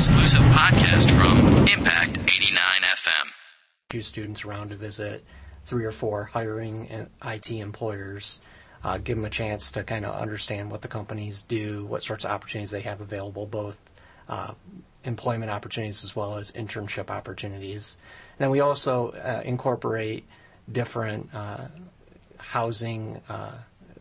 exclusive podcast from Impact 89 FM. Few students around to visit three or four hiring IT employers, uh, give them a chance to kind of understand what the companies do, what sorts of opportunities they have available, both uh, employment opportunities as well as internship opportunities. And then we also uh, incorporate different uh, housing uh,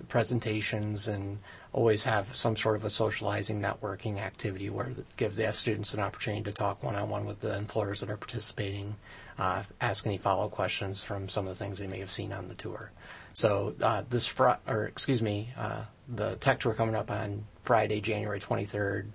presentations and always have some sort of a socializing networking activity where give the students an opportunity to talk one-on-one with the employers that are participating, uh, ask any follow-up questions from some of the things they may have seen on the tour. So uh, this fr- or excuse me, uh, the tech tour coming up on Friday, January 23rd,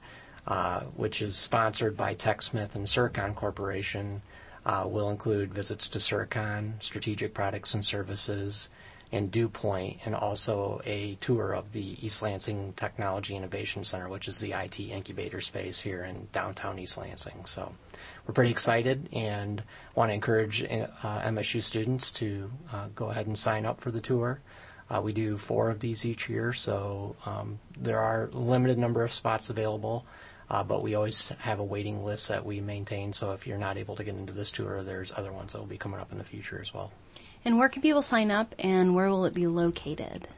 uh, which is sponsored by TechSmith and Sircon Corporation, uh, will include visits to Sircon, strategic products and services, and Dewpoint, and also a tour of the East Lansing Technology Innovation Center, which is the IT incubator space here in downtown East Lansing. So we're pretty excited and want to encourage uh, MSU students to uh, go ahead and sign up for the tour. Uh, we do four of these each year, so um, there are a limited number of spots available. Uh, but we always have a waiting list that we maintain. So if you're not able to get into this tour, there's other ones that will be coming up in the future as well. And where can people sign up, and where will it be located?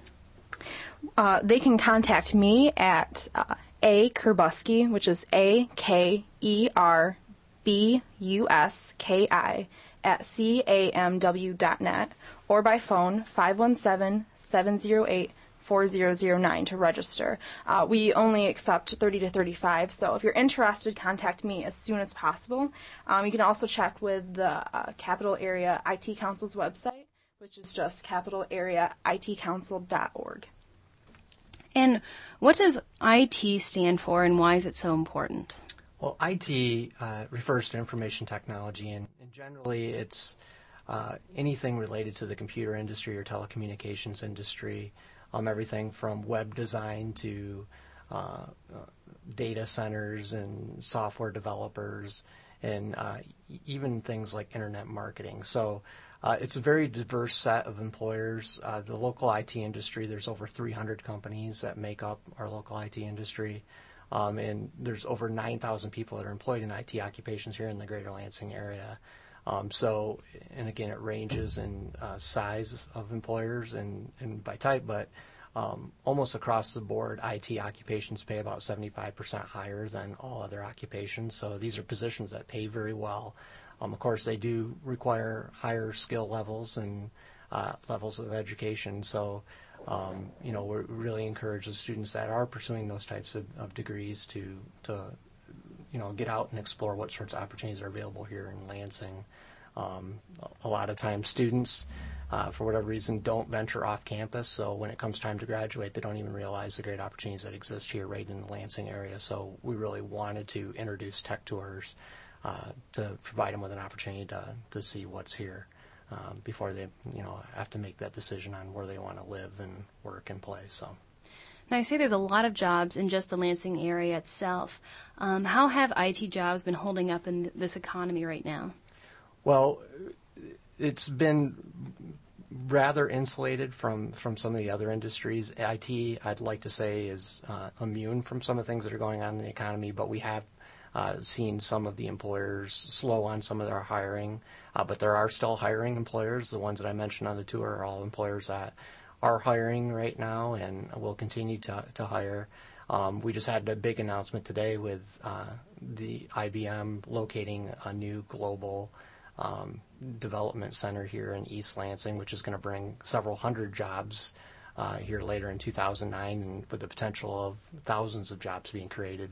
Uh, they can contact me at uh, a Kerbuski, which is a k e r b u s k i at camw.net, or by phone 517 708 4009 to register. Uh, we only accept 30 to 35, so if you're interested, contact me as soon as possible. Um, you can also check with the uh, Capital Area IT Council's website, which is just capitalareaitcouncil.org. And what does IT stand for, and why is it so important? Well, IT uh, refers to information technology, and, and generally it's uh, anything related to the computer industry or telecommunications industry um, everything from web design to uh, uh, data centers and software developers and uh, even things like internet marketing. So uh, it's a very diverse set of employers. Uh, the local IT industry, there's over 300 companies that make up our local IT industry. Um, and there's over 9,000 people that are employed in IT occupations here in the greater Lansing area. Um, so, and again, it ranges in uh, size of employers and, and by type, but um, almost across the board, IT occupations pay about 75% higher than all other occupations. So these are positions that pay very well. Um, of course, they do require higher skill levels and uh, levels of education. So, um, you know, we really encourage the students that are pursuing those types of, of degrees to to you know, get out and explore what sorts of opportunities are available here in Lansing. Um, a lot of times, students, uh, for whatever reason, don't venture off campus. So when it comes time to graduate, they don't even realize the great opportunities that exist here right in the Lansing area. So we really wanted to introduce tech tours uh, to provide them with an opportunity to, to see what's here. Um, before they, you know, have to make that decision on where they want to live and work and play. So. Now, I say there's a lot of jobs in just the Lansing area itself. Um, how have IT jobs been holding up in this economy right now? Well, it's been rather insulated from, from some of the other industries. IT, I'd like to say, is uh, immune from some of the things that are going on in the economy, but we have uh, seen some of the employers slow on some of their hiring. Uh, but there are still hiring employers. The ones that I mentioned on the tour are all employers that are hiring right now and will continue to, to hire. Um, we just had a big announcement today with uh, the IBM locating a new global um, development center here in East Lansing, which is going to bring several hundred jobs uh, here later in 2009, and with the potential of thousands of jobs being created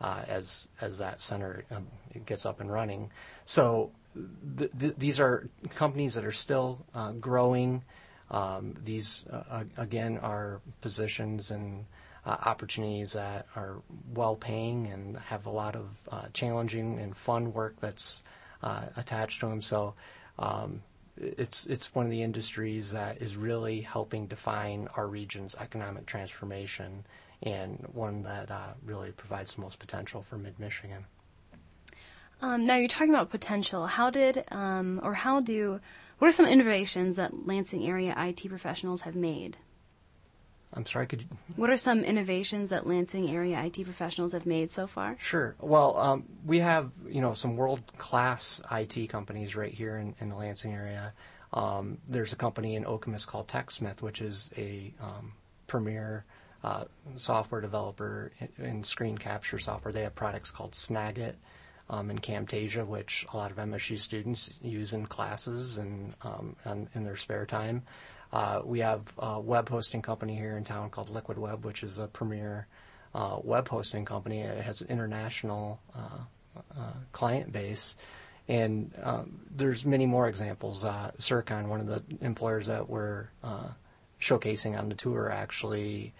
uh, as as that center um, gets up and running. So th- th- these are companies that are still uh, growing. Um, these, uh, again, are positions and uh, opportunities that are well paying and have a lot of uh, challenging and fun work that's attached to them. So um, it's it's one of the industries that is really helping define our region's economic transformation and one that really provides the most potential for Mid Michigan. Um, now you're talking about potential. How did or how do what are some innovations that Lansing area IT professionals have made? I'm sorry, could you? What are some innovations that Lansing area IT professionals have made so far? Sure. Well, um, we have you know some world class IT companies right here in, in the Lansing area. Um, there's a company in Okemos called TechSmith, which is a um, premier uh, software developer in, screen capture software. They have products called Snagit um, and Camtasia, which a lot of MSU students use in classes and, and um, in their spare time. Uh, we have a web hosting company here in town called Liquid Web, which is a premier uh, web hosting company. It has an international uh, uh client base. And um, there's many more examples. Uh, Sircon, one of the employers that we're uh, showcasing on the tour, actually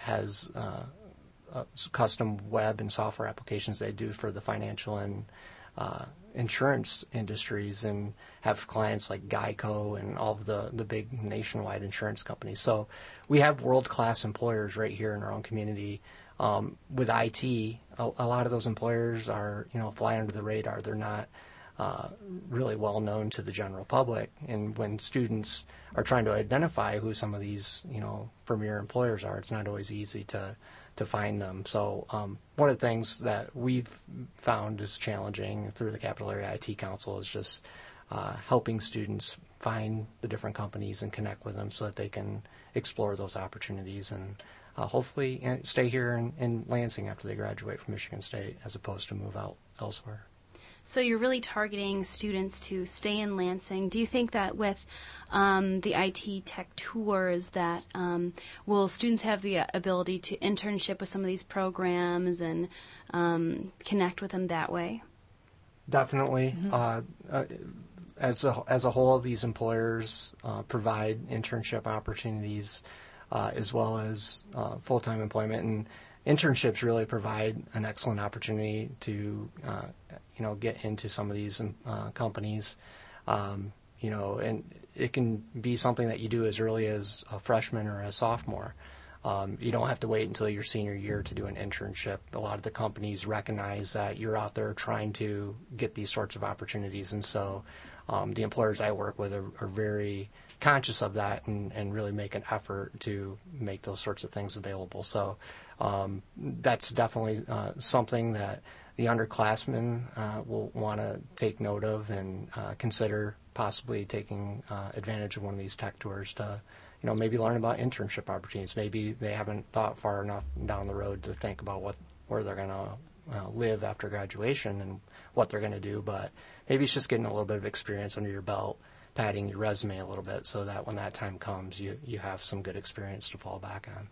has custom web and software applications they do for the financial and insurance industries and have clients like Geico and all of the, the big nationwide insurance companies. So we have world class employers right here in our own community. Um, with IT, a, a, lot of those employers are you know fly under the radar. They're not uh, really well known to the general public. And when students are trying to identify who some of these you know premier employers are, it's not always easy to to find them. So um, one of the things that we've found is challenging through the Capital Area IT Council is just uh, helping students find the different companies and connect with them so that they can explore those opportunities and uh, hopefully stay here in, in Lansing after they graduate from Michigan State as opposed to move out elsewhere. So you're really targeting students to stay in Lansing. Do you think that with um, the IT tech tours, that um, will students have the ability to internship with some of these programs and um, connect with them that way? Definitely. Mm-hmm. Uh, uh, as a as a whole, these employers uh, provide internship opportunities uh, as well as uh, full time employment and internships really provide an excellent opportunity to uh, you know get into some of these uh, companies. Um, you know, and it can be something that you do as early as a freshman or a sophomore. Um, you don't have to wait until your senior year to do an internship. A lot of the companies recognize that you're out there trying to get these sorts of opportunities, and so um, the employers I work with are, are very conscious of that and, and, really make an effort to make those sorts of things available. So um, that's definitely uh, something that the underclassmen uh, will want to take note of and uh, consider possibly taking uh, advantage of one of these tech tours to, you know, maybe learn about internship opportunities. Maybe they haven't thought far enough down the road to think about what where they're going to uh, live after graduation and what they're going to do, but maybe it's just getting a little bit of experience under your belt, padding your resume a little bit, so that when that time comes, you you have some good experience to fall back on.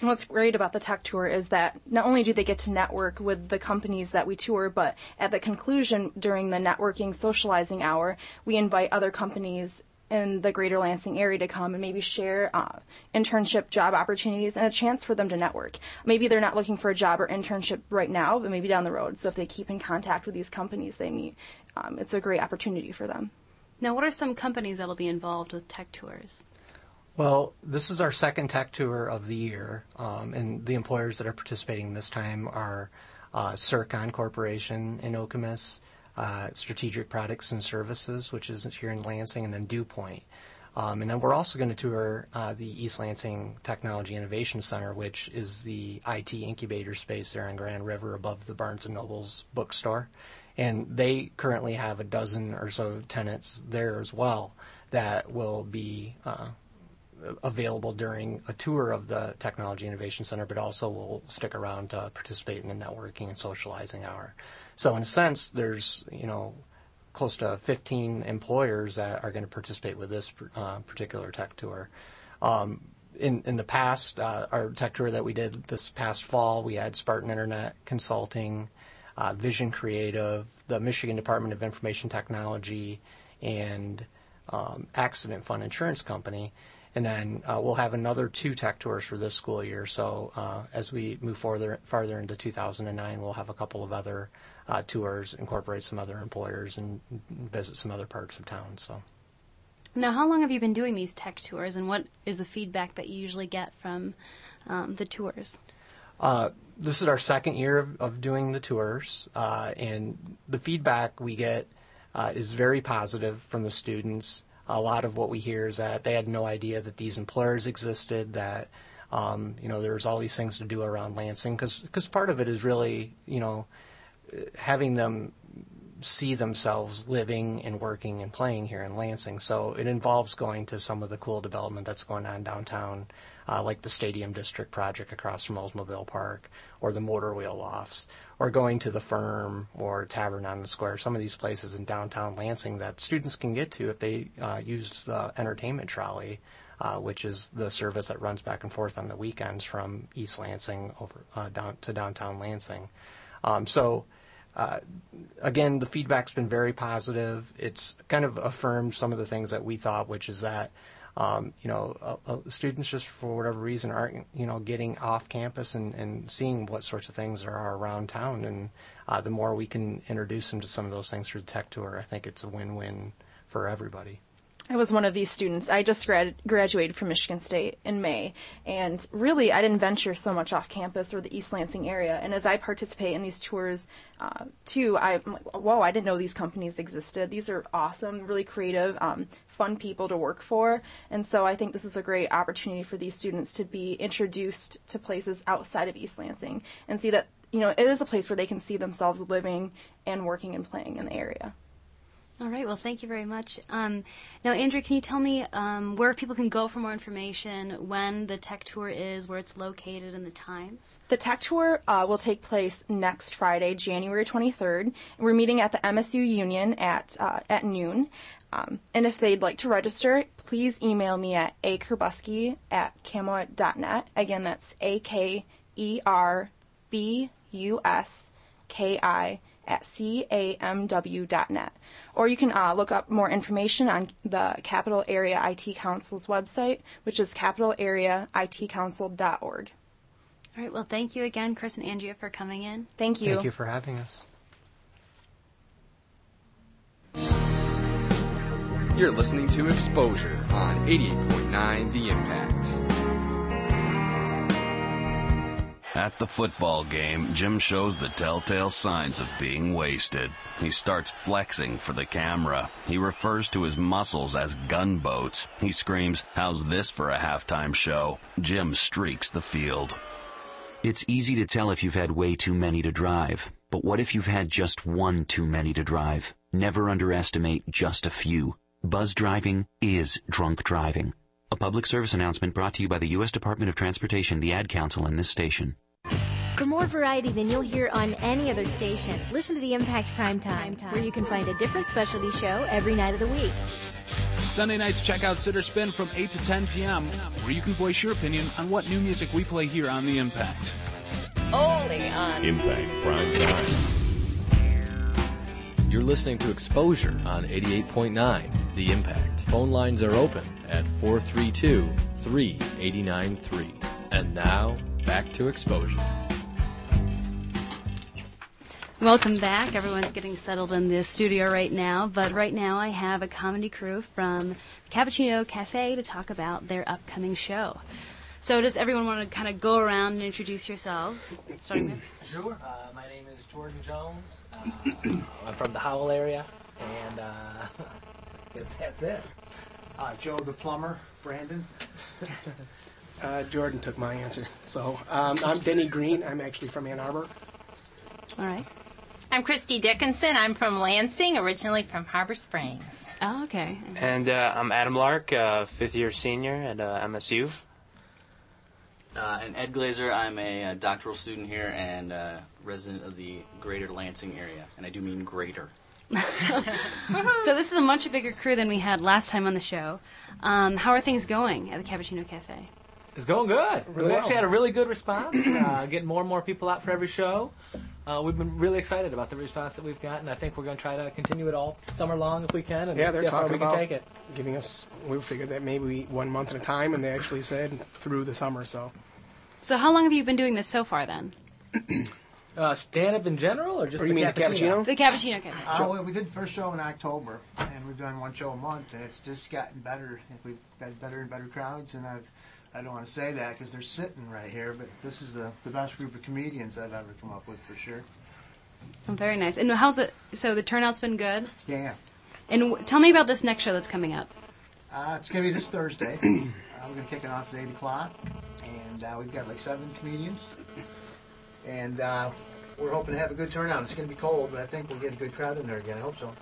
And what's great about the tech tour is that not only do they get to network with the companies that we tour, but at the conclusion during the networking socializing hour, we invite other companies in the greater Lansing area to come and maybe share uh, internship job opportunities and a chance for them to network. Maybe they're not looking for a job or internship right now, but maybe down the road. So if they keep in contact with these companies they meet, um, it's a great opportunity for them. Now, what are some companies that will be involved with tech tours? Well, this is our second tech tour of the year, um, and the employers that are participating this time are uh, Sircon Corporation in Okemos, uh, Strategic Products and Services, which is here in Lansing, and then Dewpoint. Um, and then we're also going to tour uh, the East Lansing Technology Innovation Center, which is the IT incubator space there on Grand River above the Barnes and Noble's bookstore. And they currently have a dozen or so tenants there as well that will be uh, available during a tour of the Technology Innovation Center, but also will stick around to participate in the networking and socializing hour. So in a sense, there's you know close to 15 employers that are going to participate with this uh, particular tech tour. Um, in in the past, uh, our tech tour that we did this past fall, we had Spartan Internet Consulting, uh, Vision Creative, the Michigan Department of Information Technology, and um, Accident Fund Insurance Company. And then uh, we'll have another two tech tours for this school year. So uh, as we move farther farther into 2009, we'll have a couple of other uh, tours, incorporate some other employers, and visit some other parts of town. So. Now, how long have you been doing these tech tours, and what is the feedback that you usually get from um, the tours? Uh, this is our second year of, of doing the tours, uh, and the feedback we get uh, is very positive from the students a lot of what we hear is that they had no idea that these employers existed, that Um, you know, there's all these things to do around Lansing because part of it is really, you know, having them see themselves living and working and playing here in Lansing. So it involves going to some of the cool development that's going on downtown, uh, like the Stadium District project across from Oldsmobile Park, or the Motor Wheel Lofts, or going to the Firm or Tavern on the Square. Some of these places in downtown Lansing that students can get to if they uh, used the entertainment trolley. Uh, which is the service that runs back and forth on the weekends from East Lansing over uh, down to downtown Lansing. Um, so uh, again, the feedback's been very positive. It's kind of affirmed some of the things that we thought, which is that um, you know uh, uh, students just for whatever reason aren't you know getting off campus and, and seeing what sorts of things there are around town, and uh, the more we can introduce them to some of those things through the tech tour, I think it's a win-win for everybody. I was one of these students. I just grad- graduated from Michigan State in May, and really, I didn't venture so much off campus or the East Lansing area. And as I participate in these tours, uh, too, I'm like, whoa, I didn't know these companies existed. These are awesome, really creative, um, fun people to work for. And so I think this is a great opportunity for these students to be introduced to places outside of East Lansing and see that you know it is a place where they can see themselves living and working and playing in the area. All right. Well, thank you very much. Um, now, Andrew, can you tell me um, where people can go for more information, when the tech tour is, where it's located, and the times? The tech tour uh, will take place next Friday, January 23rd. We're meeting at the MSU Union at uh, at noon. Um, and if they'd like to register, please email me at akerbuski at camelot.net. Again, that's A K E R B U S K I at camw.net. Or you can uh, look up more information on the Capital Area IT Council's website, which is capitalareaitcouncil.org. All right. Well, thank you again, Chris and Andrea, for coming in. Thank you. Thank you for having us. You're listening to Exposure on 88.9 The Impact. At the football game, Jim shows the telltale signs of being wasted. He starts flexing for the camera. He refers to his muscles as gunboats. He screams, How's this for a halftime show? Jim streaks the field. It's easy to tell if you've had way too many to drive. But what if you've had just one too many to drive? Never underestimate just a few. Buzz driving is drunk driving. A public service announcement brought to you by the U.S. Department of Transportation, the Ad Council, and this station. For more variety than you'll hear on any other station, listen to the Impact Prime Time, where you can find a different specialty show every night of the week. Sunday nights, check out Sitter Spin from 8 to 10 p.m., where you can voice your opinion on what new music we play here on The Impact. Only on Impact Prime Time. You're listening to Exposure on 88.9 The Impact. Phone lines are open at 432 3893. And now, back to Exposure. Welcome back. Everyone's getting settled in the studio right now, but right now I have a comedy crew from Cappuccino Cafe to talk about their upcoming show. So, does everyone want to kind of go around and introduce yourselves? Starting with Sure. Uh, my name is Jordan Jones. Uh, I'm from the Howell area, and uh, I guess that's it. Uh, Joe the plumber, Brandon. Uh, Jordan took my answer. So um, I'm Denny Green. I'm actually from Ann Arbor. All right. I'm Christy Dickinson. I'm from Lansing, originally from Harbor Springs. Oh, okay. And uh, I'm Adam Lark, uh, fifth year senior at uh, MSU. Uh, and Ed Glazer, I'm a, uh, doctoral student here and uh, resident of the greater Lansing area. And I do mean greater. so this is a much bigger crew than we had last time on the show. Um, how are things going at the Cappuccino Cafe? It's going good. Really we well. actually had a really good response. uh, getting more and more people out for every show. Uh, we've been really excited about the response that we've gotten. And I think we're going to try to continue it all summer long if we can, and Yeah, they're see how far talking we can about take it. giving us. We figured that maybe one month at a time, and they actually said through the summer. So So how long have you been doing this so far then? Uh, stand up in general, or just Or the you mean the cappuccino? cappuccino? The Cappuccino Cafe. Uh, well, we did the first show in October, and we've done one show a month, and it's just gotten better. We've had better and better crowds, and I've I don't want to say that because they're sitting right here, but this is the, the best group of comedians I've ever come up with for sure. Oh, very nice. And how's it? So the turnout's been good. Yeah, yeah. And w- tell me about this next show that's coming up. Uh, it's going to be this Thursday. uh, we're going to kick it off at 8 o'clock. and uh, we've got like seven comedians, and uh, we're hoping to have a good turnout. It's going to be cold, but I think we'll get a good crowd in there again. I hope so.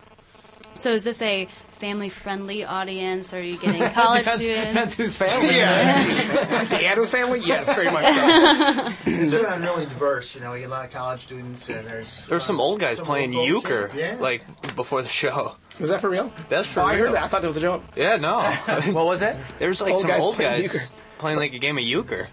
So is this a family-friendly audience? Or are you getting college depends, students? depends whose family. Yeah. the Addams family? Yes, very much so. it's been really diverse. You know, we get a lot of college students, and there's There's some old guys some playing old euchre, yeah. like before the show. Was that for real? That's for oh, real. I heard that. I thought that was a joke. Yeah, no. what was it? There's like Old some guys old guys euchre. playing like a game of euchre.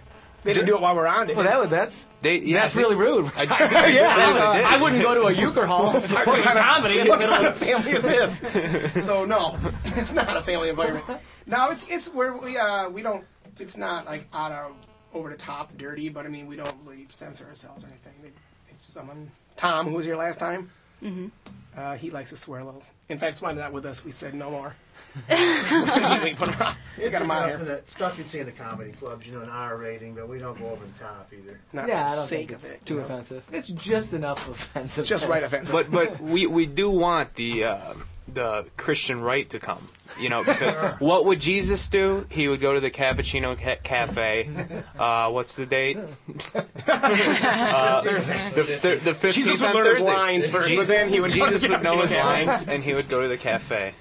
They didn't do it while we're on. it. Well, that was that. They, yeah, that's they- really rude. I- yeah, that's, uh. I wouldn't go to a euchre hall. what Supporting kind of comedy. in the What middle kind of- of family is this? so no, it's not a family environment. No, it's it's where we uh we don't. It's not like out of over the top dirty, but I mean we don't really censor ourselves or anything. If someone Tom, who was here last time, Mhm. uh, he likes to swear a little. In fact, someone not with us. We said no more. we put him out. We It's got him out enough here. of the stuff you'd see in the comedy clubs, you know, an R rating, but we don't go over the top either. Not yeah, for I the don't sake think of it's it. too you know? offensive. It's just enough offensive. It's just right offensive. But but we we do want the uh, the Christian right to come. You know, because what would Jesus do? He would go to the Cappuccino ca- Cafe. Uh, what's the date? uh, the the, the 15th Jesus would on learn his Thursday. lines first, but Jesus, then he would go to Jesus the would know his Cafe. lines, and he would go to the cafe.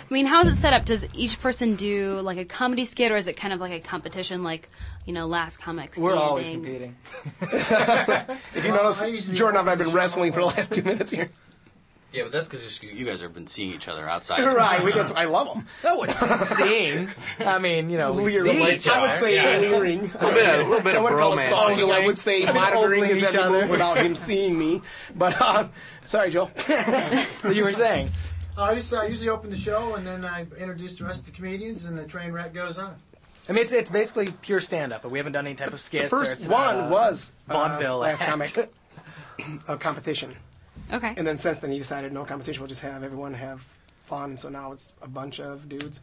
I mean, how is it set up? Does each person do like a comedy skit, or is it kind of like a competition, like you know, last comic We're always competing. If you notice, Jordan and I have been wrestling for the last two minutes here. Yeah, but that's because you guys have been seeing each other outside. You're right, we just, I love them. That would seeing. I mean, you know, we see each I would other. say Yeah. leering. A little bit of- a little bit I of wouldn't call it bromance. stalking. I would say I monitoring ogling his each every other. move without him seeing me. But uh, sorry, Joe. What you were saying. Uh, I just I usually open the show and then I introduce the rest of the comedians and the train wreck goes on. I mean, it's, it's basically pure stand-up, but we haven't done any type of The skits. or first it's not, one uh, was uh, vaudeville last act. comic a competition, Okay. and then since then he decided no competition. We'll just have everyone have fun. And so now it's a bunch of dudes.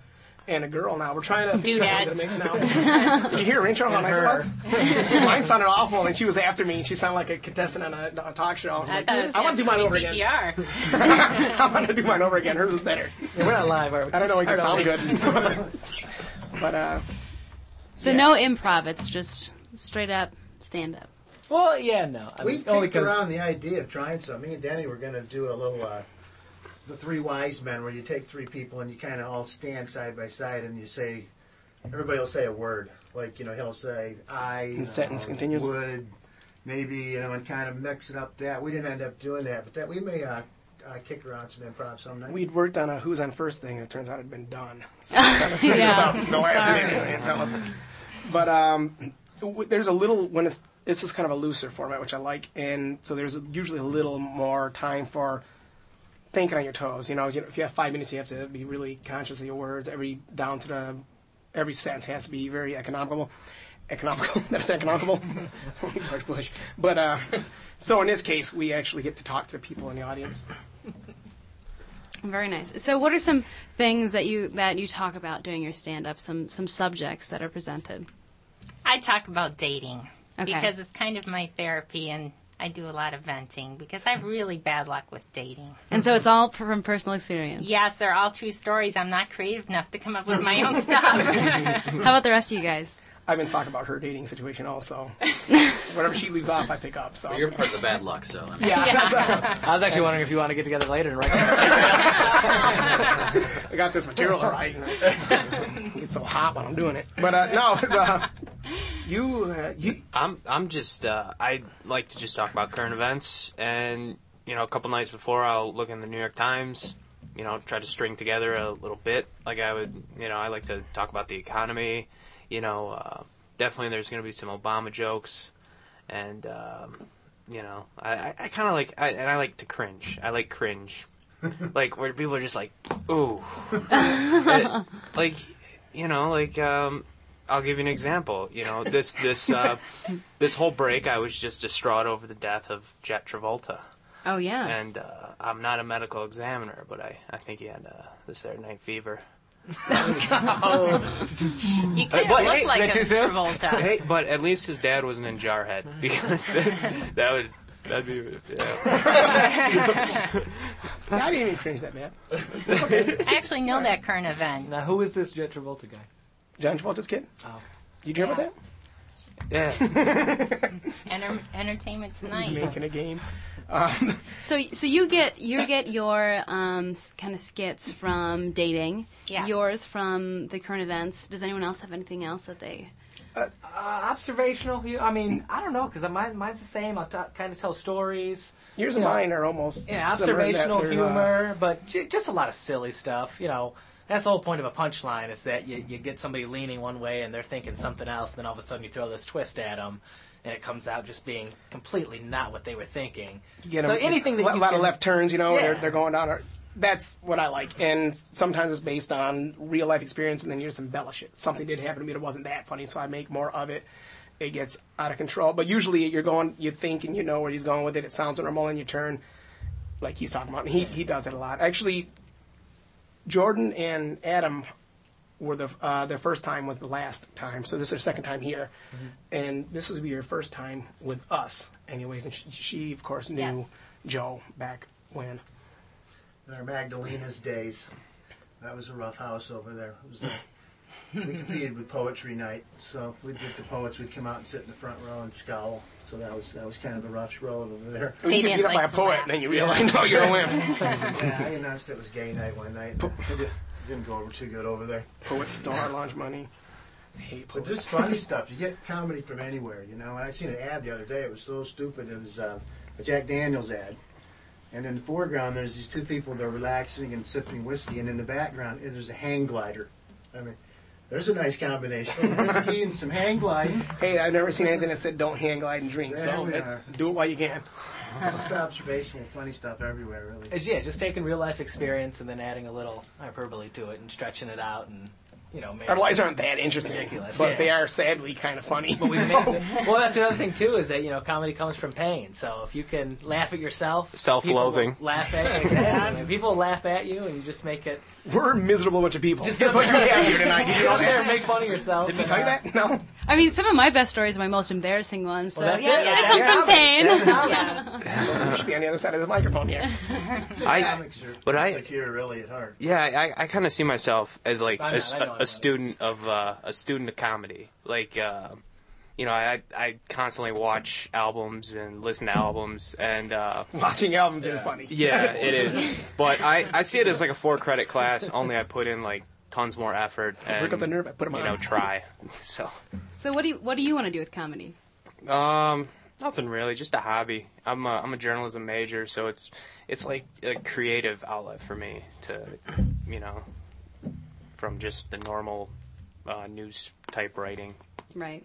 And a girl now. We're trying to figure out Doodads. what it makes now. Did you hear her intro? How And nice it was? Mine sounded awful, and she was after me, and she sounded like a contestant on a, a talk show. I was I like, thought it was I want to do mine over again. I want to do mine over again. Hers is better. Yeah, we're not live, are we? I don't know. It can sound good. but uh, So Yeah. no improv. It's just straight up stand up. Well, yeah, no. I We mean, only kicked 'cause- around the idea of trying something. Me and Danny were going to do a little, uh, the three wise men, where you take three people and you kind of all stand side by side and you say, everybody will say a word. Like, you know, he'll say, I, The sentence know, continues. would, maybe, you know, and kind of mix it up that. We didn't end up doing that, but that we may uh, uh, kick around some improv some night. we'd worked on a Who's on First thing, and it turns out it had been done. So we kind of figured this Yeah. out. No Sorry. accident. Tell us. But um, w- there's a little when it's this is kind of a looser format, which I like, and so there's usually a little more time for thinking on your toes. You know, you know, if you have five minutes, you have to be really conscious of your words. Every down to the every sentence has to be very economical. Economical. That's economical. George Bush. But uh, so in this case, we actually get to talk to people in the audience. Very nice. So, what are some things that you that you talk about during your stand up? Some some subjects that are presented. I talk about dating Okay. because it's kind of my therapy, and I do a lot of venting because I have really bad luck with dating. And so it's all from personal experience. Yes, they're all true stories. I'm not creative enough to come up with my own stuff. How about the rest of you guys? I've been talking about her dating situation also. Whatever she leaves off, I pick up. So But you're part of the bad luck, so. I mean. yeah, that's I was actually wondering if you want to get together later and write. I got this material all right. And I get so hot when I'm doing it. But uh, no, the, you uh, you I'm I'm just uh, I like to just talk about current events, and you know, a couple nights before, I'll look in the New York Times. You know, try to string together a little bit. Like I would, you know, I like to talk about the economy. You know, uh, definitely there's going to be some Obama jokes, and um, you know, I, I, I kind of like, I, and I like to cringe. I like cringe, like where people are just like, ooh, It- like, you know, like um, I'll give you an example. You know, this this uh, this whole break, I was just distraught over the death of Jett Travolta, Oh yeah. and uh, I'm not a medical examiner, but I, I think he had uh, this there night fever. you Uh, kind but look hey, like a? Travolta. Hey, but at least his dad wasn't in Jarhead because that would that'd be yeah. see, I didn't even cringe that bad. I actually know that current event. now, who is this Jett Travolta guy? John Travolta's kid. Oh, okay. Did you hear about that? Yeah. Enter- entertainment tonight. He's making a game. Um, So, so you get you get your um, kind of skits from dating. Yes. Yours from the current events. Does anyone else have anything else that they? Uh, observational. You, I mean, I don't know because mine, mine's the same. I'll t- kind of tell stories. Yours You and know, mine are almost yeah, similar in that observational uh, humor, but j- just a lot of silly stuff. You know, that's the whole point of a punchline is that you, you get somebody leaning one way and they're thinking something else, and then all of a sudden you throw this twist at them, and it comes out just being completely not what they were thinking. You get so 'em- anything that a you lot can, of left turns, you know, Yeah. they're, they're going down. a- That's what I like, and sometimes it's based on real life experience, and then you just embellish it. Something did happen to me that wasn't that funny, so I make more of it. It gets out of control, but usually you're going, you think and you know where he's going with it. It sounds normal, and you turn like he's talking about. And he he does it a lot. Actually, Jordan and Adam were the uh, their first time was the last time, so this is their second time here, and this will be your first time with us, anyways. And she, she of course knew Yes. Joe back when. In our Magdalena's days, that was a rough house over there. It was a, we competed with poetry night, so we'd get the poets. We'd come out and sit in the front row and scowl. So that was that was kind of a rough road over there. When you get beat up by a poet, and then you realize, no, you're a wimp. yeah, I announced it was gay night one night. It di- didn't go over too good over there. Poet star lunch money. Hate But just funny stuff. You get comedy from anywhere, you know. I seen an ad the other day. It was so stupid. It was uh, a Jack Daniels ad. And in the foreground, there's these two people. They're relaxing and sipping whiskey. And in the background, there's a hang glider. I mean, there's a nice combination. Of whiskey and some hang gliding. Hey, I've never seen anything that said don't hang glide and drink. There so we it- are. do it while you can. Just observational, funny stuff everywhere, really. It's, yeah, just taking real life experience and then adding a little hyperbole to it and stretching it out and you know. Maybe Our lives aren't that interesting, ridiculous, but yeah. they are sadly kind of funny. But we So- make the- well, that's another thing too is that you know comedy comes from pain. So if you can laugh at yourself, Self-loathing. people laugh at exactly. If people laugh at you and you just make it. We're a miserable bunch of people. Just That's get what you up have here tonight. Did you Get know up there and make fun of yourself. Did we tell you that? No. I mean, some of my best stories are my most embarrassing ones. So Well, that's yeah, it. that comes from pain. comedy. That's You should be on the other side of the microphone here. I- Comics are but I- secure really at heart. Yeah, I, I kind of see myself as like I'm a, not, s- I know, I a know. student of uh, a student of comedy. Like, uh, you know, I I constantly watch albums and listen to albums, and uh, Watching albums is funny. yeah, it is. But I, I see it as like a four credit class. Only I put in like tons more effort and Work up the nerve, I put 'em you on. know try. So So what do you what do you want to do with comedy? um, nothing really, just a hobby. I'm a, I'm a journalism major, so it's it's like a creative outlet for me to, you know, from just the normal uh, news type writing. Right.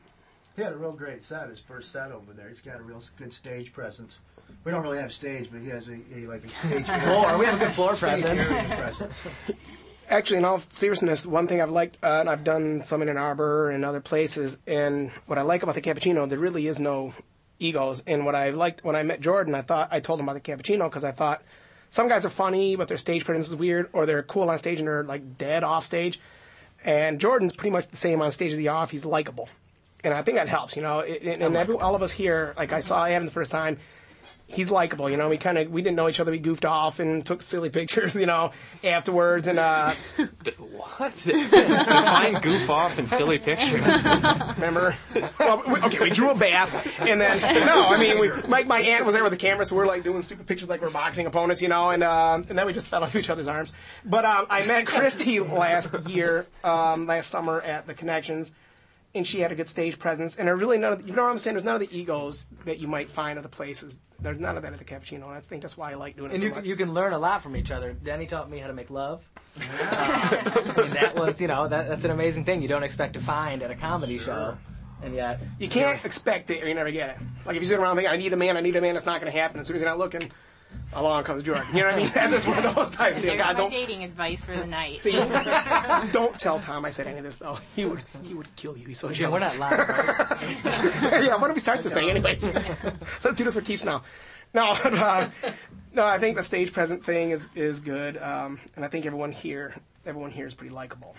He had a real great set. His first set over there. He's got a real good stage presence. We don't really have stage, but he has a, a like a stage Floor. We have a good floor stage presence. presence. Actually, in all seriousness, one thing I've liked, uh, and I've done some in Ann Arbor and other places, and what I like about the cappuccino, there really is no egos. And what I liked when I met Jordan, I thought I told him about the cappuccino because I thought some guys are funny, but their stage presence is weird, or they're cool on stage and they're like dead off stage. And Jordan's pretty much the same on stage as he off. He's likable, and I think that helps. You know, and, and every, all of us here, like I saw Adam the first time, he's likable. You know, we kind of we didn't know each other. We goofed off and took silly pictures. You know, afterwards, and uh, What? Define goof off and silly pictures. remember? Well, we, okay, we drew a bath, and then no, I mean, we, my my aunt was there with the camera, so we're like doing stupid pictures like we're boxing opponents, you know, and um, and then we just fell into each other's arms. But um, I met Christy last year, um, last summer at the Connections. And she had a good stage presence, and there really none. Of, you know what I'm saying? There's none of the egos that you might find other places. There's none of that at the Cappuccino, and I think that's why I like doing it And so you, much. you can learn a lot from each other. Danny taught me how to make love. Uh, and that was, you know, that, that's an amazing thing you don't expect to find at a comedy show. And yet, You can't expect it or you never get it. Like if you sit around thinking, I need a man, I need a man, it's not going to happen. As soon as you're not looking, along comes Jordan. You know what I mean? That's just one of those types. There's God, my don't, dating advice for the night. see, don't tell Tom I said any of this though. He would, he would kill you. He's so yeah, jealous. we're not live. Right? yeah, why don't we start this thing anyways? Let's do this for keeps now. No, uh, no, I think the stage present thing is is good, um, and I think everyone here, everyone here is pretty likable.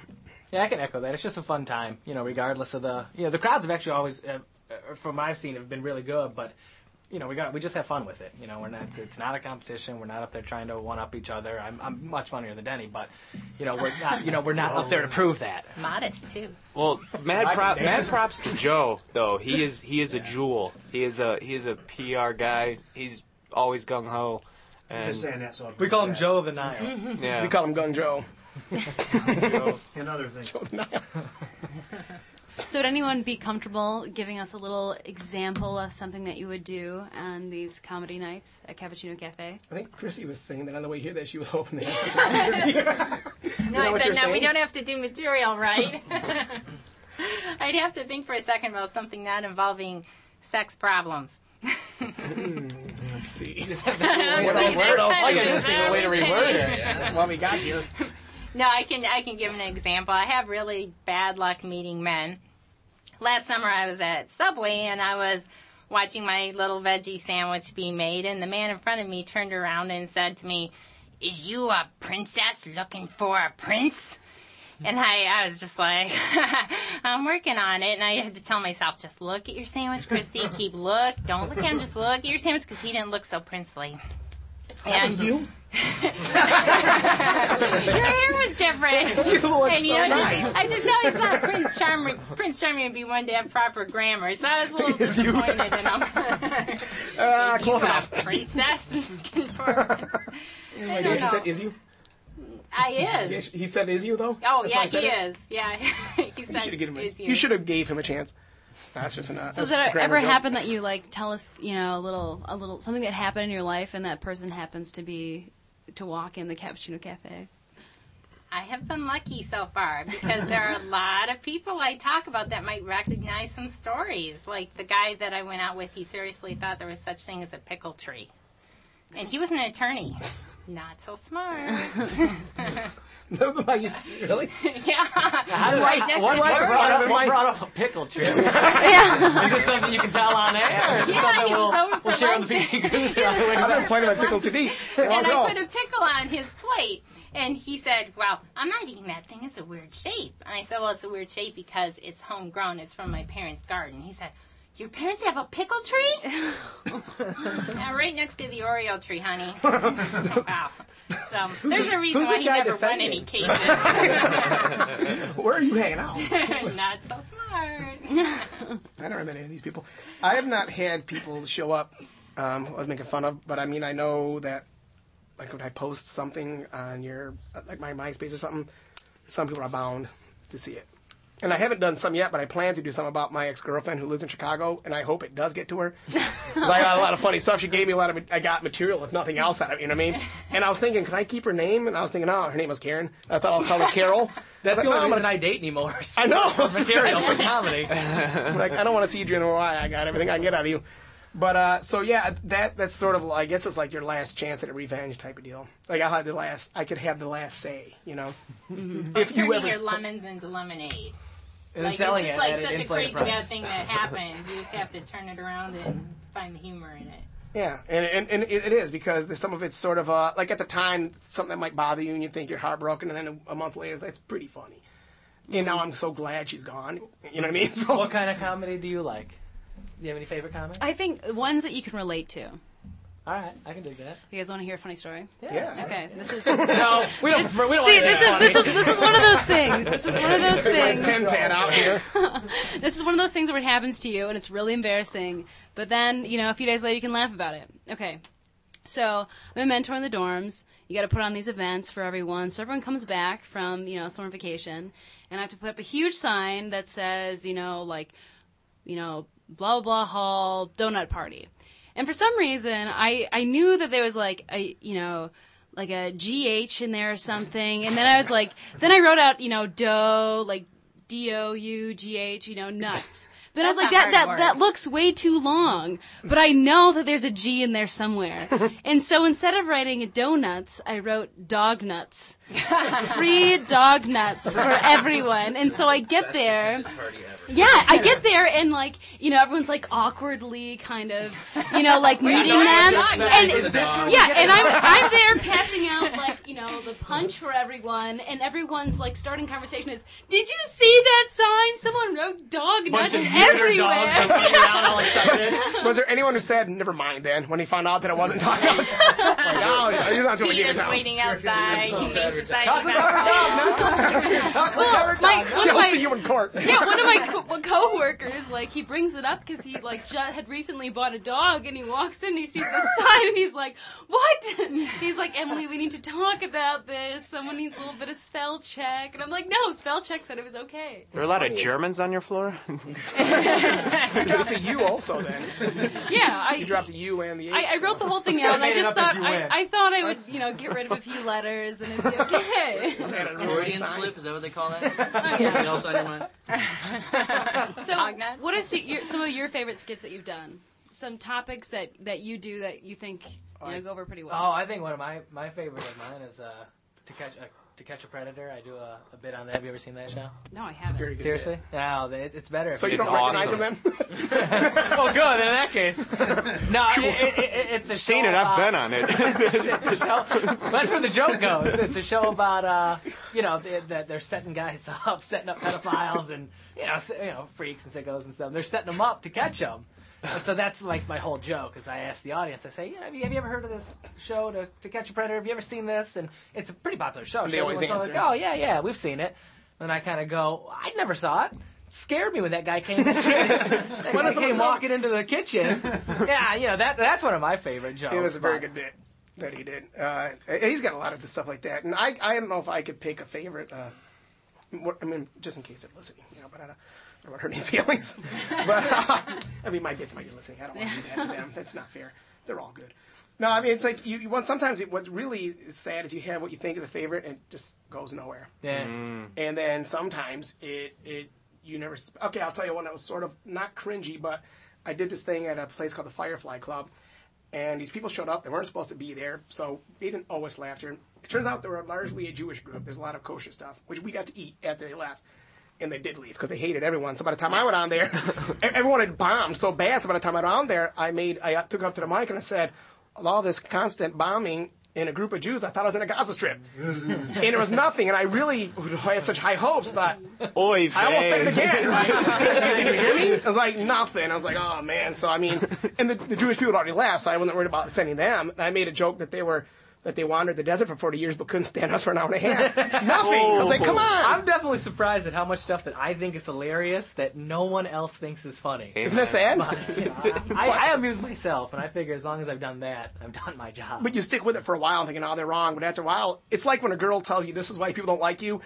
Yeah, I can echo that. It's just a fun time, you know, regardless of the, you know, the crowds have actually always, uh, uh, from what I've seen, have been really good, but you know, we got we just have fun with it. You know, we're not. It's, it's not a competition. We're not up there trying to one up each other. I'm, I'm much funnier than Denny, but you know, we're not. You know, we're not up there to oh. prove that. Modest too. Well, mad, I prop, mad props to Joe though. He is he is a jewel. He is a he is a PR guy. He's always gung ho. Just saying that so I We call him Joe the Nile. Yeah. We call him Gun Joe. and other things. So would anyone be comfortable giving us a little example of something that you would do on these comedy nights at Cappuccino Cafe? I think Chrissy was saying that on the way here that she was hoping they had such an opportunity. No, I said, you're no, we don't have to do material, right? I'd have to think for a second about something not involving sex problems. Hmm, let's see. What else? kind What else? of I got this embarrassing. way to reword it. That's why we got here. No, I can I can give an example. I have really bad luck meeting men. Last summer I was at Subway and I was watching my little veggie sandwich be made and the man in front of me turned around and said to me, "Is you a princess looking for a prince?" And I, I was just like, I'm working on it. And I had to tell myself, just look at your sandwich, Christy. Keep look. Don't look at him. Just look at your sandwich because he didn't look so princely. That was you? Your hair was different. You look and, you so know, nice. just, I just always thought Prince Charming, Prince Charming would be one to have proper grammar, so I was a little Yes, you were. disappointed in him. Uh, You close a enough. Princess. looking for a prince. I Wait, don't she said, know. is you? I Yeah, is. he said, is you, though? Oh That's yeah, he it? is. Yeah, he You should have given him. A, you. you should have gave him a chance. That's just an. Uh, So does a that ever joke. happen that you like tell us, you know, a little, a little something that happened in your life, and that person happens to be to walk in the Cappuccino Cafe? I have been lucky so far because there are a lot of people I talk about that might recognize some stories. Like the guy that I went out with, he seriously thought there was such thing as a pickle tree, and he was an attorney. Not so smart. Why you- really? yeah. How did Right I, next what, to what, the brought door. up, what brought up a pickle tree? Yeah. Is this something you can tell on air? Or Yeah, something he we'll, was over we'll for share on the. PC Goose or on the way I've been back? playing my pickle today. and I put a pickle on his plate. And he said, Well, I'm not eating that thing. It's a weird shape. And I said, Well, it's a weird shape because it's homegrown. It's from my parents' garden. He said, Your parents have a pickle tree? yeah, right next to the Oreo tree, honey. wow. So there's a reason why he never won any cases. Where are you hanging out? not so smart. I don't remember any of these people. I have not had people show up um, I was making fun of, but I mean, I know that, like, when I post something on your, uh, like my MySpace or something, some people are bound to see it. And I haven't done some yet, but I plan to do some about my ex girlfriend who lives in Chicago, and I hope it does get to her. Because I got a lot of funny stuff. She gave me a lot of, I got material, if nothing else, out of it, you know what I mean? And I was thinking, can I keep her name? And I was thinking, oh, her name was Karen. I thought I'll call her Carol. That's But the no, only I'm reason gonna- I date anymore. I know. material for comedy. like I don't want to see you doing why I got everything I can get out of you. But uh, so yeah, that that's sort of I guess it's like your last chance at a revenge type of deal. Like I had the last, I could have the last say, you know. If you Turning ever, your lemons into lemonade. And then like, selling it's it just like at an such a inflated crazy bad thing that happens. You just have to turn it around and find the humor in it. yeah, and and, and it, it is because some of it's sort of uh, like at the time something that might bother you and you think you're heartbroken, and then a, a month later that's pretty funny. And now I'm so glad she's gone. You know what I mean? So What kind of comedy do you like? Do you have any favorite comedy? I think ones that you can relate to. All right, I can do that. You guys want to hear a funny story? Yeah. Okay. This is No, we don't. This- we don't see, this is this is this is one of those things. This is one of those things. pen pad out here. this is one of those things where it happens to you and it's really embarrassing. But then, you know, a few days later you can laugh about it. Okay. So I'm a mentor in the dorms. You got to put on these events for everyone. So everyone comes back from, you know, summer vacation, and I have to put up a huge sign that says, you know, like, you know, blah blah blah hall donut party. And for some reason, I I knew that there was like a you know like a GH in there or something, and then I was like, then I wrote out you know dough like D O U G H you know nuts. Then I was like, that that word. that looks way too long, but I know that there's a G in there somewhere. and so instead of writing donuts, I wrote dog nuts. Free dog nuts for everyone. And so I get there. Yeah, I get there and like, you know, everyone's like awkwardly kind of, you know, like meeting them. And Is this where yeah, and? I'm I'm there passing out like, you know, know, the punch for everyone, and everyone's like starting conversation is, "Did you see that sign? Someone wrote dog Bunch nuts of everywhere." dogs are running all excited. Was there anyone who said, "Never mind"? Then when he found out that it wasn't dog nuts, like, oh, you're not doing He it. was waiting outside. He thinks it's like Chocolate covered dog, well, my, one of I'll my see you in court. yeah, one of my co- coworkers, like, he brings it up because he like ju- had recently bought a dog, and he walks in, and he sees the sign, and he's like, "What?" He's like, "Emily, we need to talk about this. Someone needs a little bit of spell check." And I'm like, "No, spell check said it was okay." There are a lot of Germans on your floor. you dropped the U also then. Yeah, I you dropped the U and the H. I, I wrote the whole thing so. out, and I just thought I. I thought I would, you know, get rid of a few letters and it'd be okay. Freudian slip, is that what they call that? Something else on your mind? So, what is your, some of your favorite skits that you've done? Some topics that, that you do that you think you know, go over pretty well. Oh, I think one of my my favorite of mine is uh, to catch a to catch a predator. I do a, a bit on that. Have you ever seen that show? No, I haven't. very good Seriously? No, it, it's better. if So you it's don't recognize awesome. him then? oh, good. In that case, no, it, it, it, it's a Seen show it, I've about- been on it. it's a show. That's where the joke goes. It's a show about uh, you know, they, that they're setting guys up, setting up pedophiles and you know, s- you know, freaks and sickos and stuff. They're setting them up to catch them. And so that's like my whole joke. Is I ask the audience, I say, yeah, have you, have you ever heard of this show, to, to Catch a Predator? Have you ever seen this? And it's a pretty popular show. And they So always answer. like, oh yeah, yeah, we've seen it. And I kind of go, I never saw it. It scared me when that guy came. that guy came walking into the kitchen. Yeah, you know that that's one of my favorite jokes. It was a very but- good bit that he did. Uh, he's got a lot of stuff like that, and I I don't know if I could pick a favorite. Uh, what, I mean, just in case they're listening, you know, but I don't, I don't want to hurt any feelings. but uh, I mean, my kids might be listening. I don't want to do that to them. That's not fair. They're all good. No, I mean it's like you. you want sometimes it, what really is sad is you have what you think is a favorite and it just goes nowhere. Yeah. And then sometimes it it you never. Okay, I'll tell you one that was sort of not cringy, but I did this thing at a place called the Firefly Club, and these people showed up. They weren't supposed to be there, so they didn't owe us laughter. It turns out they were largely a Jewish group. There's a lot of kosher stuff, which we got to eat after they left. And they did leave because they hated everyone. So by the time I went on there, everyone had bombed so bad. So by the time I went on there, I made I uh, took up to the mic and I said, "All this constant bombing in a group of Jews, I thought I was in a Gaza Strip, and there was nothing." And I really I had such high hopes that Oy I almost said it again. Like, did you hear me? I was like, nothing. I was like, oh man. So I mean, and the, the Jewish people had already left, so I wasn't worried about offending them. I made a joke that they were that they wandered the desert for 40 years but couldn't stand us for an hour and a half. Nothing. I was like, come on. I'm definitely surprised at how much stuff that I think is hilarious that no one else thinks is funny. Isn't that sad? But, you know, I, I amuse myself, and I figure as long as I've done that, I've done my job. But you stick with it for a while, thinking, oh, they're wrong. But after a while, it's like when a girl tells you this is why people don't like you.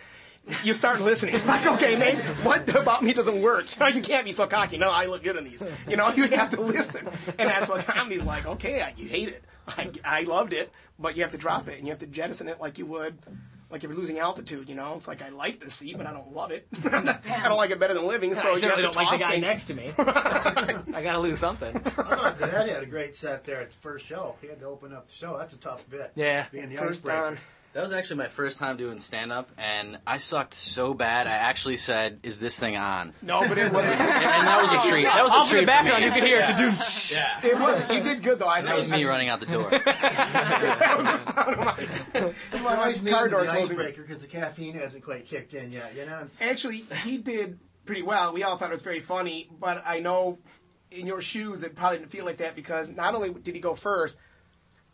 You start listening. Like, okay, maybe what about me doesn't work? You can't be so cocky. No, I look good in these. You know, you have to listen. And that's what comedy's like. Okay, you hate it. I, I loved it, but you have to drop it and you have to jettison it like you would, like if you're losing altitude. You know, it's like I like the seat, but I don't love it. I don't like it better than living. So I you have to don't like the guy things. next to me. I gotta lose something. Ed had a great set there at the first show. He had to open up the show. That's a tough bit. Yeah. Being the First icebreaker. on. That was actually my first time doing stand up, and I sucked so bad. I actually said, "Is this thing on?" No, but it was. and that was a treat. That was Off a treat. in treat the background, for you me. could hear it. Yeah. to Yeah. It was. You did good though. I And that was me running out the door. that was the sound of my. It's my always car door the closing. icebreaker because the caffeine hasn't quite kicked in yet. You know. Actually, he did pretty well. We all thought it was very funny, but I know in your shoes it probably didn't feel like that because not only did he go first,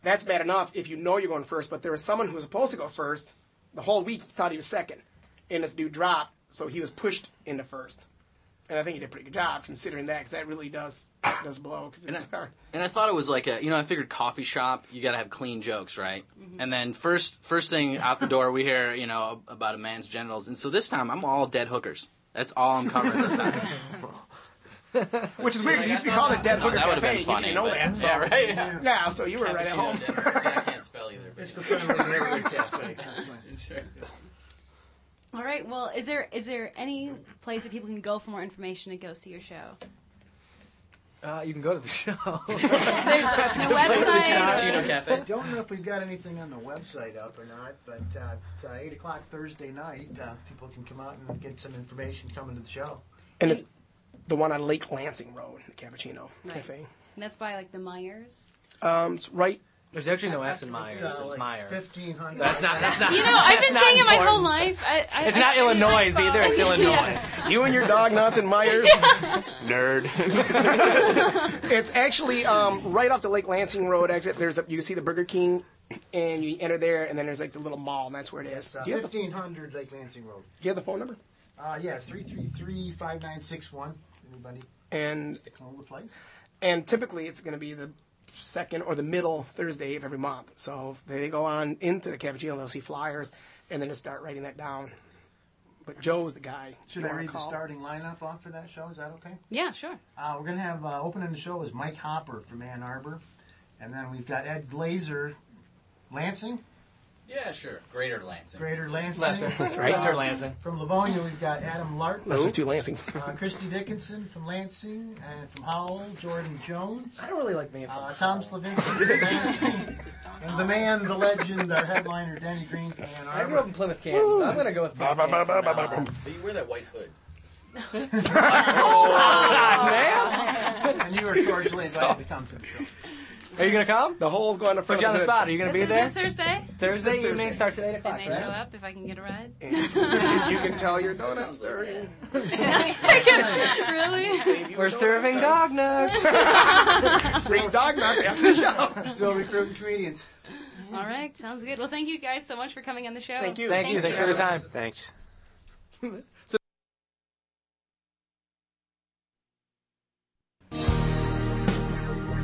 that's bad enough if you know you're going first, but there was someone who was supposed to go first the whole week he thought he was second, and this dude dropped, so he was pushed into first. And I think he did a pretty good job considering that, because that really does does blow. Cause And it's hard. And I thought it was like a, you know, I figured coffee shop, you got to have clean jokes, right? Mm-hmm. And then first, first thing out the door, we hear, you know, about a man's genitals, and so this time I'm all dead hookers. That's all I'm covering this time. Which is weird because he used to be called the dead No, hooker that would've cafe. been funny, you didn't know but- that. So. yeah, right, yeah. Yeah, so you were right at home. Cappuccino dead. See, I can't spell either. But It's the friendly neighborhood cafe. All right. Well, is there is there any place that people can go for more information to go see your show? Uh, you can go to the show. There's no website. I don't know if we've got anything on the website up or not, but uh, it's, uh, 8 o'clock Thursday night, uh, people can come out and get some information coming to the show. And it's the one on Lake Lansing Road, the Cappuccino Right. Cafe. And that's by like the Meijers. Um, it's right There's actually no S in Meijers. It's, uh, It's like Meijer. 1500. That's not. That's not. You know, I've that's been not saying it my important. whole life. I, I, It's I- not I- Illinois either. It's Illinois. Yeah. You and your dog nuts and Meijers. Nerd. it's actually um, right off the Lake Lansing Road exit. There's a, you see the Burger King, and you enter there, and then there's like the little mall, and that's where it is. It's uh, Do you, have the, do 1500 Lake Lansing Road. Do you have the phone number? Uh, yeah, it's 333-5961. Anybody And know the place? and typically it's going to be the second or the middle Thursday of every month. So if they go on into the cafeteria, they'll see flyers, and then just start writing that down. But Joe's the guy. Should you I wanna read the call. starting lineup off for that show? Is that okay? Yeah, sure. Uh, we're going to have uh, opening the show is Mike Hopper from Ann Arbor. And then we've got Ed Glazer, Lansing. Yeah, sure. Greater Lansing. Greater Lansing. Lesser. That's right. Lesser Lansing. From Livonia, we've got Adam Larkin. Lesser two Lansings. Uh, Christy Dickinson from Lansing. And from Howell, Jordan Jones. I don't really like being Uh, Tom Slavinsky from Lansing. And the man, the legend, our headliner, Denny Green from Ann Arbor. I grew up in Plymouth, Kansas, so I'm going to go with Plymouth, Kansas from now on. But you wear that white hood. That's oh, outside, man. and you are cordially invited to come to the show. Are you going to come? The hole's going to Put you on the the hood. spot. Are you going to This be there? this Thursday? Thursday This evening Thursday. starts at 8 o'clock, Can they right? show up if I can get a ride? you can tell your donuts dirty. really? We're serving dog nuts. Free dog nuts after the show. Still recruiting comedians. All right, sounds good. Well, thank you guys so much for coming on the show. Thank you. Thank you. Thanks for your time. Thanks.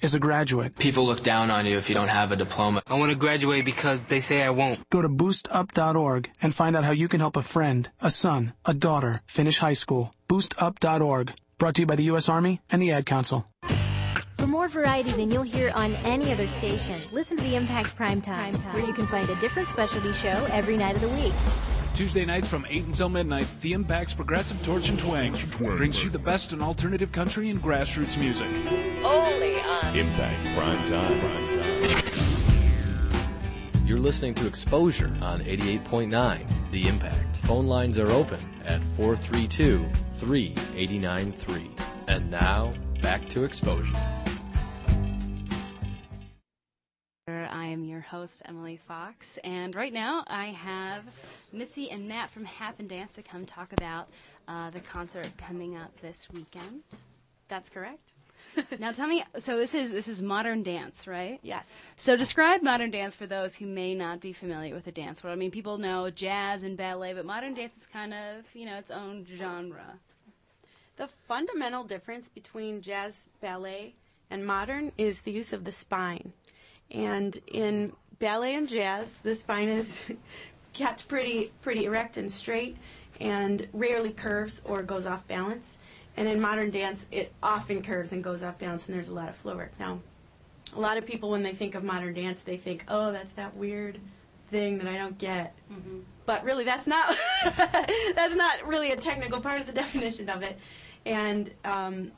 is a graduate. People look down on you if you don't have a diploma. I want to graduate because they say I won't. Go to boostup.org and find out how you can help a friend, a son, a daughter finish high school. Boostup.org. Brought to you by the U.S. Army and the Ad Council. For more variety than you'll hear on any other station, listen to the Impact Prime Time, where you can find a different specialty show every night of the week. Tuesday nights from 8 until midnight, The Impact's Progressive Torch and Twang brings you the best in alternative country and grassroots music. Only on Impact Prime Time. You're listening to Exposure on 88.9 The Impact. Phone lines are open at 432 389 3. And now, back to Exposure. I am your host, Emily Fox, and right now I have Missy and Matt from Happendance to come talk about uh, the concert coming up this weekend. That's correct. now tell me, so this is this is modern dance, right? Yes. So describe modern dance for those who may not be familiar with the dance world. I mean, people know jazz and ballet, but modern dance is kind of you know its own genre. The fundamental difference between jazz, ballet, and modern is the use of the spine. And in ballet and jazz, the spine is kept pretty pretty erect and straight, and rarely curves or goes off balance. And in modern dance, it often curves and goes off balance, and there's a lot of flow work. Now, a lot of people, when they think of modern dance, they think, "Oh, that's that weird thing that I don't get." But really, that's not that's not really a technical part of the definition of it. And um,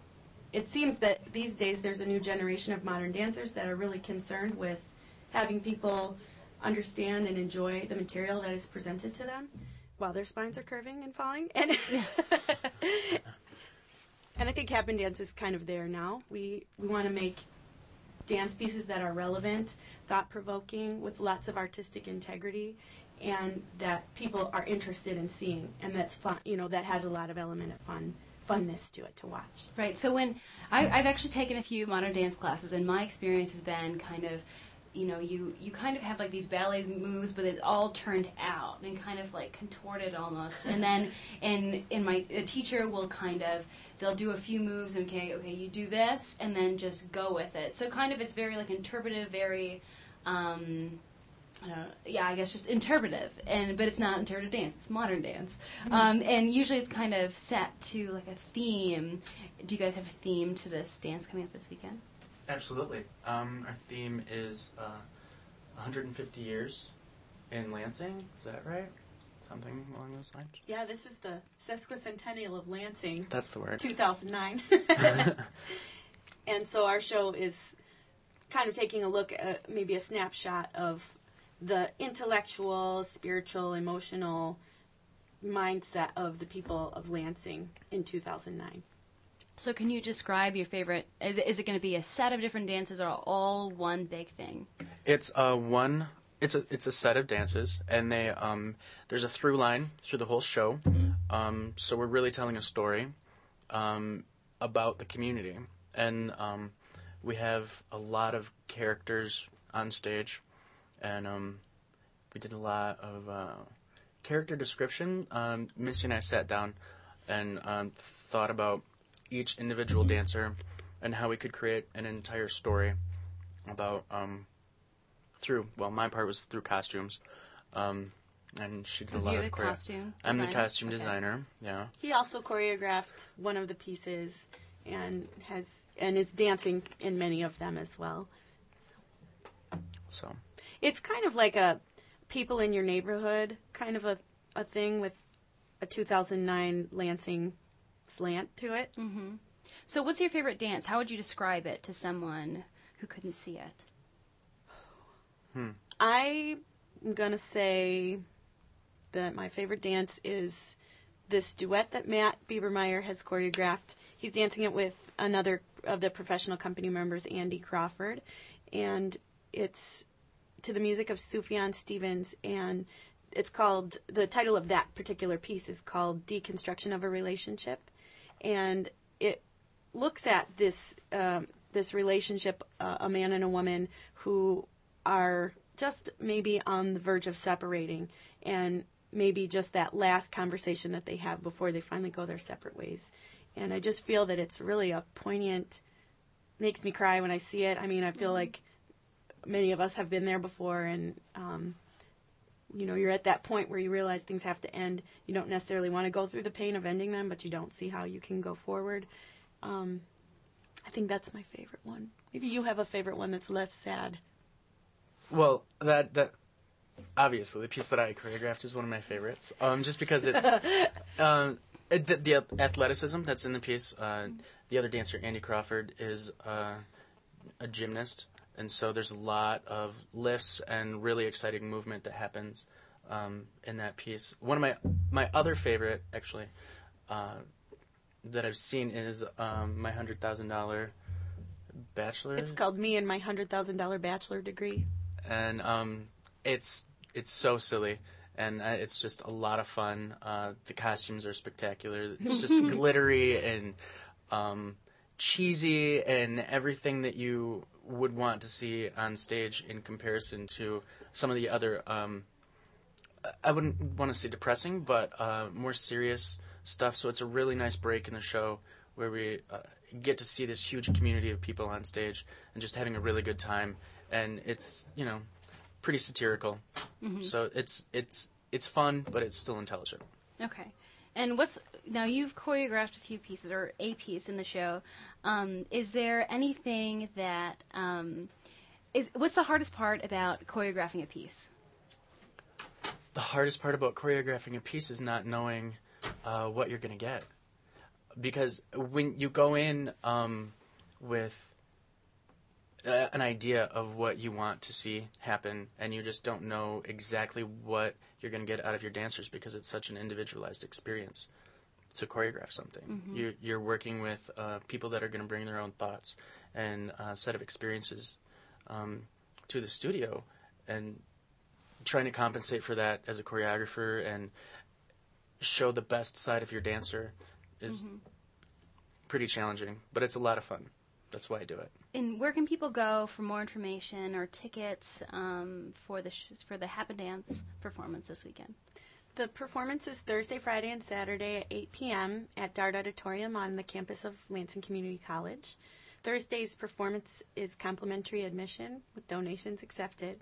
it seems that these days there's a new generation of modern dancers that are really concerned with having people understand and enjoy the material that is presented to them while their spines are curving and falling. And and I think Happendance is kind of there now. We we want to make dance pieces that are relevant, thought provoking, with lots of artistic integrity, and that people are interested in seeing, and that's fun. You know, that has a lot of element of fun, funness to it to watch. Right. So when I, I've actually taken a few modern dance classes, and my experience has been kind of, you know, you you kind of have like these ballet moves, but it's all turned out and kind of like contorted almost. And then in in my a teacher will kind of they'll do a few moves and okay okay you do this and then just go with it. So kind of it's very like interpretive, very. Um, I don't know, yeah, I guess just interpretive, and but it's not interpretive dance; it's modern dance, um, and usually it's kind of set to like a theme. Do you guys have a theme to this dance coming up this weekend? Absolutely. Um, our theme is uh, 150 years in Lansing. Is that right? something along those lines. Yeah, this is the sesquicentennial of Lansing. That's the word. 2009. and so our show is kind of taking a look at maybe a snapshot of the intellectual, spiritual, emotional mindset of the people of Lansing in 2009. So, can you describe your favorite? Is it, is it going to be a set of different dances or all one big thing? It's a one. It's a it's a set of dances, and they um there's a through line through the whole show. Um, so we're really telling a story um, about the community, and um, we have a lot of characters on stage, and um, we did a lot of uh, character description. Um, Missy and I sat down and um, thought about each individual dancer and how we could create an entire story about um, through well my part was through costumes um, and she did a lot of the choreo- costume I'm the costume Okay. designer yeah He also choreographed one of the pieces and has and is dancing in many of them as well. so It's kind of like a people in your neighborhood kind of a, a thing with a 2009 Lansing slant to it. Mm-hmm. So, what's your favorite dance? How would you describe it to someone who couldn't see it? hmm. I'm gonna say that my favorite dance is this duet that Matt Biebermeyer has choreographed. He's dancing it with another of the professional company members, Andy Crawford, and it's to the music of Sufjan Stevens, and it's called the title of that particular piece is called "Deconstruction of a Relationship," and it looks at this um, this relationship, uh, a man and a woman who are just maybe on the verge of separating, and maybe just that last conversation that they have before they finally go their separate ways. And I just feel that it's really a poignant, makes me cry when I see it. I mean, I feel like many of us have been there before, and um, you know, you're at that point where you realize things have to end. You don't necessarily want to go through the pain of ending them, but you don't see how you can go forward. Um, I think that's my favorite one. Maybe you have a favorite one that's less sad. Well, that that obviously the piece that I choreographed is one of my favorites. Um, just because it's um, it- the, the athleticism that's in the piece. Uh, the other dancer, Andy Crawford, is uh, a gymnast, and so there's a lot of lifts and really exciting movement that happens um, in that piece. One of my my other favorite, actually, uh, that I've seen is um, my hundred thousand dollar bachelor It's called Me and My Hundred Thousand Dollar Bachelor Degree. and um, it's it's so silly, and uh, it's just a lot of fun. Uh, the costumes are spectacular. It's just glittery and um, cheesy, and everything that you would want to see on stage in comparison to some of the other. Um, I wouldn't want to say depressing, but uh, more serious stuff. So it's a really nice break in the show where we uh, get to see this huge community of people on stage and just having a really good time. And it's you know pretty satirical, Mhm. so it's it's it's fun, but it's still intelligent. Okay. And what's now you've choreographed a few pieces or a piece in the show. Um, is there anything that um, is what's the hardest part about choreographing a piece? the hardest part about choreographing a piece is not knowing uh, what you're going to get. Because when you go in um, with uh, an idea of what you want to see happen, and you just don't know exactly what you're going to get out of your dancers because it's such an individualized experience to choreograph something. Mhm. You, you're working with uh, people that are going to bring their own thoughts and a set of experiences um, to the studio, and trying to compensate for that as a choreographer and show the best side of your dancer is Mhm. pretty challenging, but it's a lot of fun. That's why I do it. And where can people go for more information or tickets um, for the sh- for the Happendance performance this weekend? The performance is Thursday, Friday, and Saturday at 8 p.m. at Dart Auditorium on the campus of Lansing Community College. Thursday's performance is complimentary admission with donations accepted.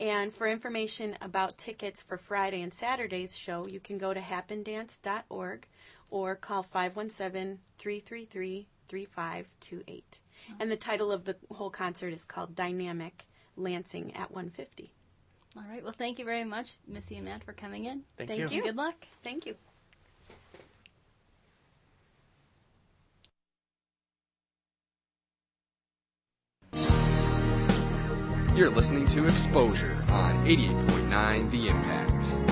And for information about tickets for Friday and Saturday's show, you can go to happendance.org or call 517 333 3528. And the title of the whole concert is called Dynamic Lansing at 150. All right. Well, thank you very much, Missy and Matt, for coming in. Thank Thank you. you. Good luck. Thank you. You're listening to Exposure on 88.9 The Impact.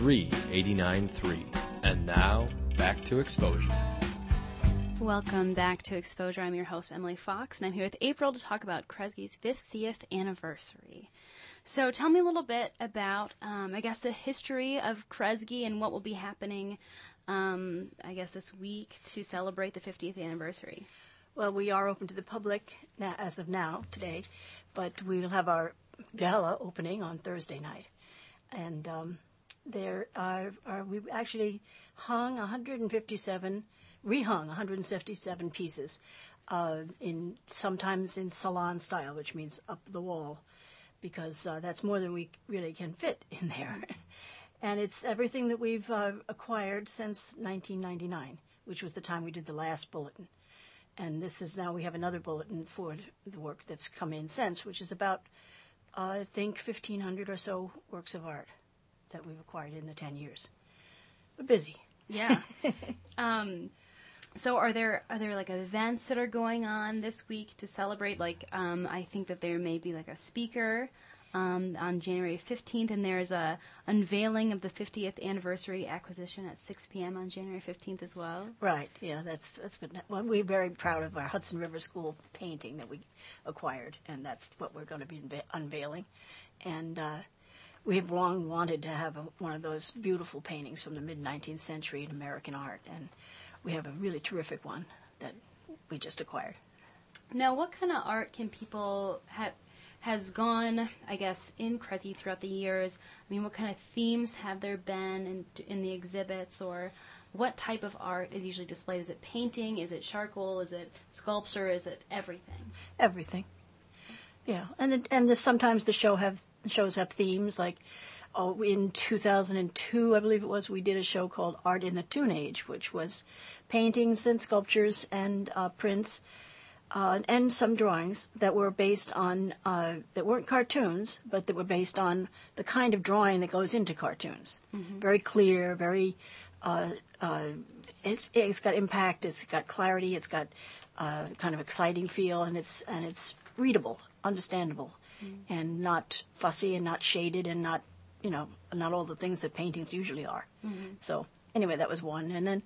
3893. And now, back to Exposure. Welcome back to Exposure. I'm your host, Emily Fox, and I'm here with April to talk about Kresge's 50th anniversary. So tell me a little bit about, um, I guess, the history of Kresge and what will be happening, um, I guess, this week to celebrate the 50th anniversary. Well, we are open to the public now, as of now, today, but we will have our gala opening on Thursday night. And um, there are, are, we actually hung 157, rehung 157 pieces, uh, in sometimes in salon style, which means up the wall, because uh, that's more than we really can fit in there. and it's everything that we've uh, acquired since 1999, which was the time we did the last bulletin. And this is now we have another bulletin for the work that's come in since, which is about, uh, I think, 1,500 or so works of art that we've acquired in the 10 years. We're busy. Yeah. um, so are there are there like events that are going on this week to celebrate? Like um, I think that there may be like a speaker um, on January 15th, and there's a unveiling of the 50th anniversary acquisition at 6 p.m. on January 15th as well. Right. Yeah, that's that's been. Well, we're very proud of our Hudson River School painting that we acquired, and that's what we're going to be unveiling. And uh, we've long wanted to have a, one of those beautiful paintings from the mid 19th century in American art, and we have a really terrific one that we just acquired. Now, what kind of art can people have? Has gone, I guess, in Kresge throughout the years. I mean, what kind of themes have there been in, in the exhibits, or what type of art is usually displayed? Is it painting? Is it charcoal? Is it sculpture? Is it everything? Everything. Yeah, and the, and the, sometimes the show have shows have themes like. Oh, in 2002, I believe it was, we did a show called Art in the Toon Age, which was paintings and sculptures and uh, prints uh, and some drawings that were based on uh, that weren't cartoons, but that were based on the kind of drawing that goes into cartoons. Mhm. Very clear, very. Uh, uh, it's, it's got impact. It's got clarity. It's got uh, kind of exciting feel, and it's and it's readable, understandable, and not fussy and not shaded and not you know not all the things that paintings usually are. Mhm. So anyway, that was one, and then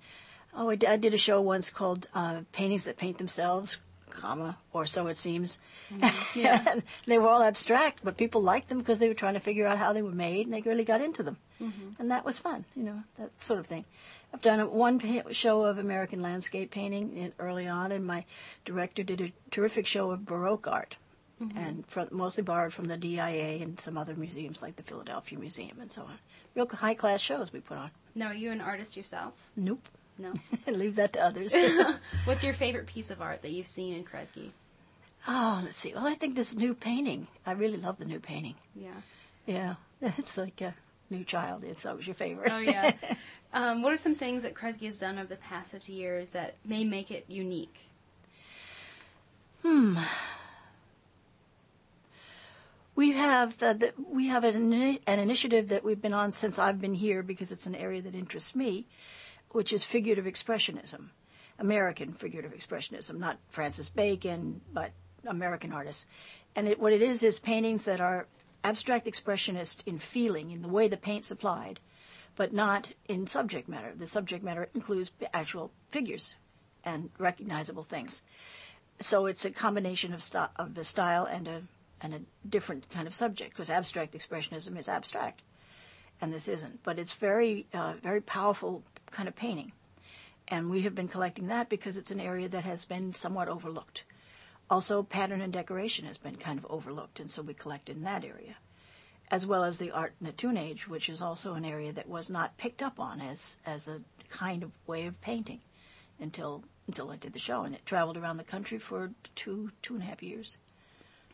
oh, I did, I did a show once called uh, "Paintings That Paint Themselves." comma or so it seems Yeah. and they were all abstract but people liked them because they were trying to figure out how they were made and they really got into them Mhm. and that was fun you know that sort of thing i've done a- one pa- show of american landscape painting in, early on and my director did a terrific show of baroque art Mhm. and from, mostly borrowed from the dia and some other museums like the philadelphia museum and so on real high class shows we put on Now, are you an artist yourself? nope No. leave that to others What's your favorite piece of art that you've seen in Kresge? Oh, let's see. Well, I think this new painting. I really love the new painting. Yeah. Yeah, it's like a new child. It's always your favorite. Oh yeah. um, what are some things that Kresge has done over the past 50 years that may make it unique? hmm. We have the, the, we have an, an initiative that we've been on since I've been here because it's an area that interests me, which is figurative expressionism, American figurative expressionism, not Francis Bacon, but American artists. And it, what it is is paintings that are abstract expressionist in feeling, in the way the paint's applied, but not in subject matter. The subject matter includes actual figures and recognizable things. So it's a combination of, st- of the style and a and a different kind of subject because abstract expressionism is abstract, and this isn't. But it's very uh, very powerful kind of painting, and we have been collecting that because it's an area that has been somewhat overlooked. Also, pattern and decoration has been kind of overlooked, and so we collect in that area, as well as the art in the Toon Age, which is also an area that was not picked up on as as a kind of way of painting until until I did the show, and it traveled around the country for two two and a half years.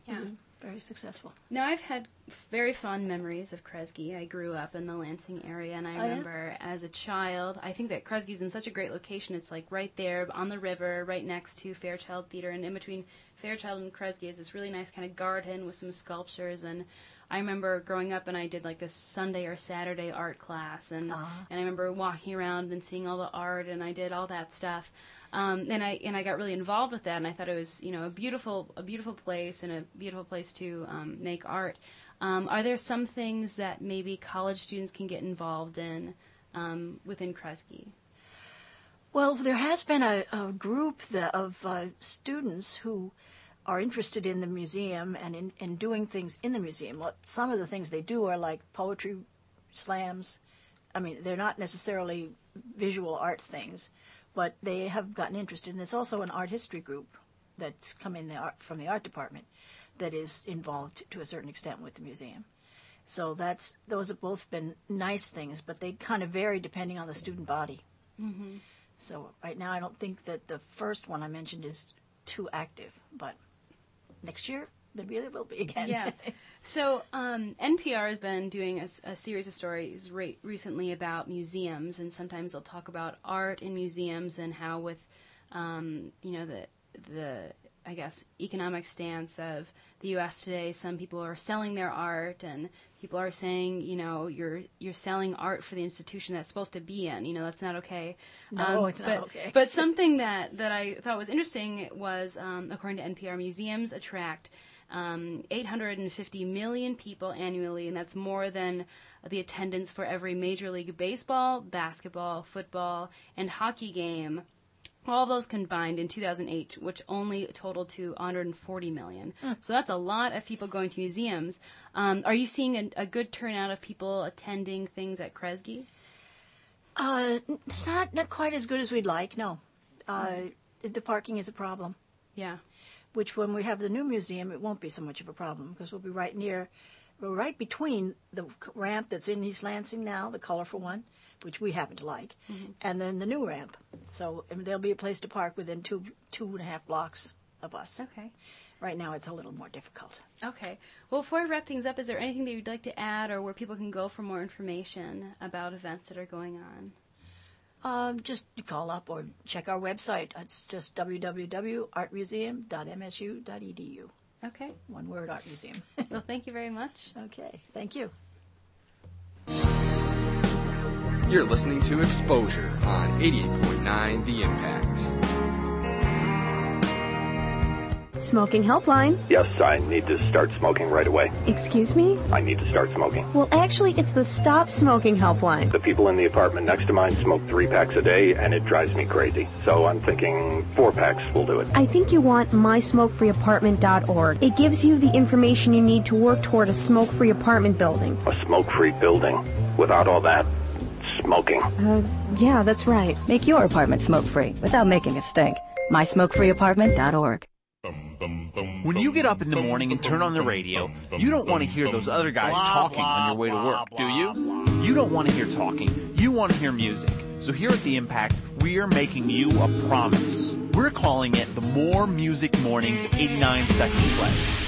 Yeah. Very successful. Now I've had very fond memories of Kresge. I grew up in the Lansing area, and I Oh, yeah? remember as a child. I think that Kresge's in such a great location. It's like right there on the river, right next to Fairchild Theater, and in between Fairchild and Kresge is this really nice kind of garden with some sculptures. And I remember growing up, and I did like this Sunday or Saturday art class, and Uh-huh. and I remember walking around and seeing all the art, and I did all that stuff. Um, and I and I got really involved with that, and I thought it was you know a beautiful a beautiful place and a beautiful place to um, make art. Um, are there some things that maybe college students can get involved in um, within Kresge? Well, there has been a, a group that, of uh, students who are interested in the museum and in, in doing things in the museum. What some of the things they do are like poetry slams. I mean, they're not necessarily visual art things, but they have gotten interested. And there's also an art history group that's come in the art, from the art department that is involved to a certain extent with the museum. So that's those have both been nice things, but they kind of vary depending on the student body. Mm-hmm. So right now, I don't think that the first one I mentioned is too active, but next year maybe there will be again. Yeah. So um, NPR has been doing a series of stories re- recently about museums, and sometimes they'll talk about art in museums and how, with um, you know the the I guess economic stance of the U.S. today, some people are selling their art, and people are saying, you know, you're you're selling art for the institution that's supposed to be in. You know, that's not okay. No, Um, it's not but, okay. But something that, that I thought was interesting was, um, according to NPR, museums attract um, 850 million people annually, and that's more than the attendance for every Major League Baseball, basketball, football, and hockey game. All those combined in 2008, which only totaled to 140 million. Hmm. So that's a lot of people going to museums. Um, are you seeing a, a good turnout of people attending things at Kresge? Uh, it's not not quite as good as we'd like. No, uh, the parking is a problem. Yeah. Which, when we have the new museum, it won't be so much of a problem because we'll be right near, we're right between the ramp that's in East Lansing now, the colorful one, which we happen to like, and then the new ramp. So mean, there'll be a place to park within two two and a half blocks of us. Okay. Right now, it's a little more difficult. Okay. Well, before I wrap things up, is there anything that you'd like to add or where people can go for more information about events that are going on? Um, just call up or check our website. It's just www.artmuseum.msu.edu. Okay. One word, Art Museum. well, thank you very much. Okay. Thank you. You're listening to Exposure on 88.9 The Impact. Smoking helpline. Yes, I need to start smoking right away. Excuse me? I need to start smoking. Well, actually, it's the Stop Smoking helpline. The people in the apartment next to mine smoke three packs a day, and it drives me crazy. So I'm thinking four packs will do it. I think you want mysmokefreeapartment.org. It gives you the information you need to work toward a smoke free apartment building. A smoke free building. Without all that smoking. Uh, yeah, that's right. Make your apartment smoke free without making a stink. MySmokeFreeApartment.org. When you get up in the morning and turn on the radio, you don't want to hear those other guys talking on your way to work, do you? You don't want to hear talking. You want to hear music. So here at The Impact, we are making you a promise. We're calling it the More Music Mornings 89 Second Pledge.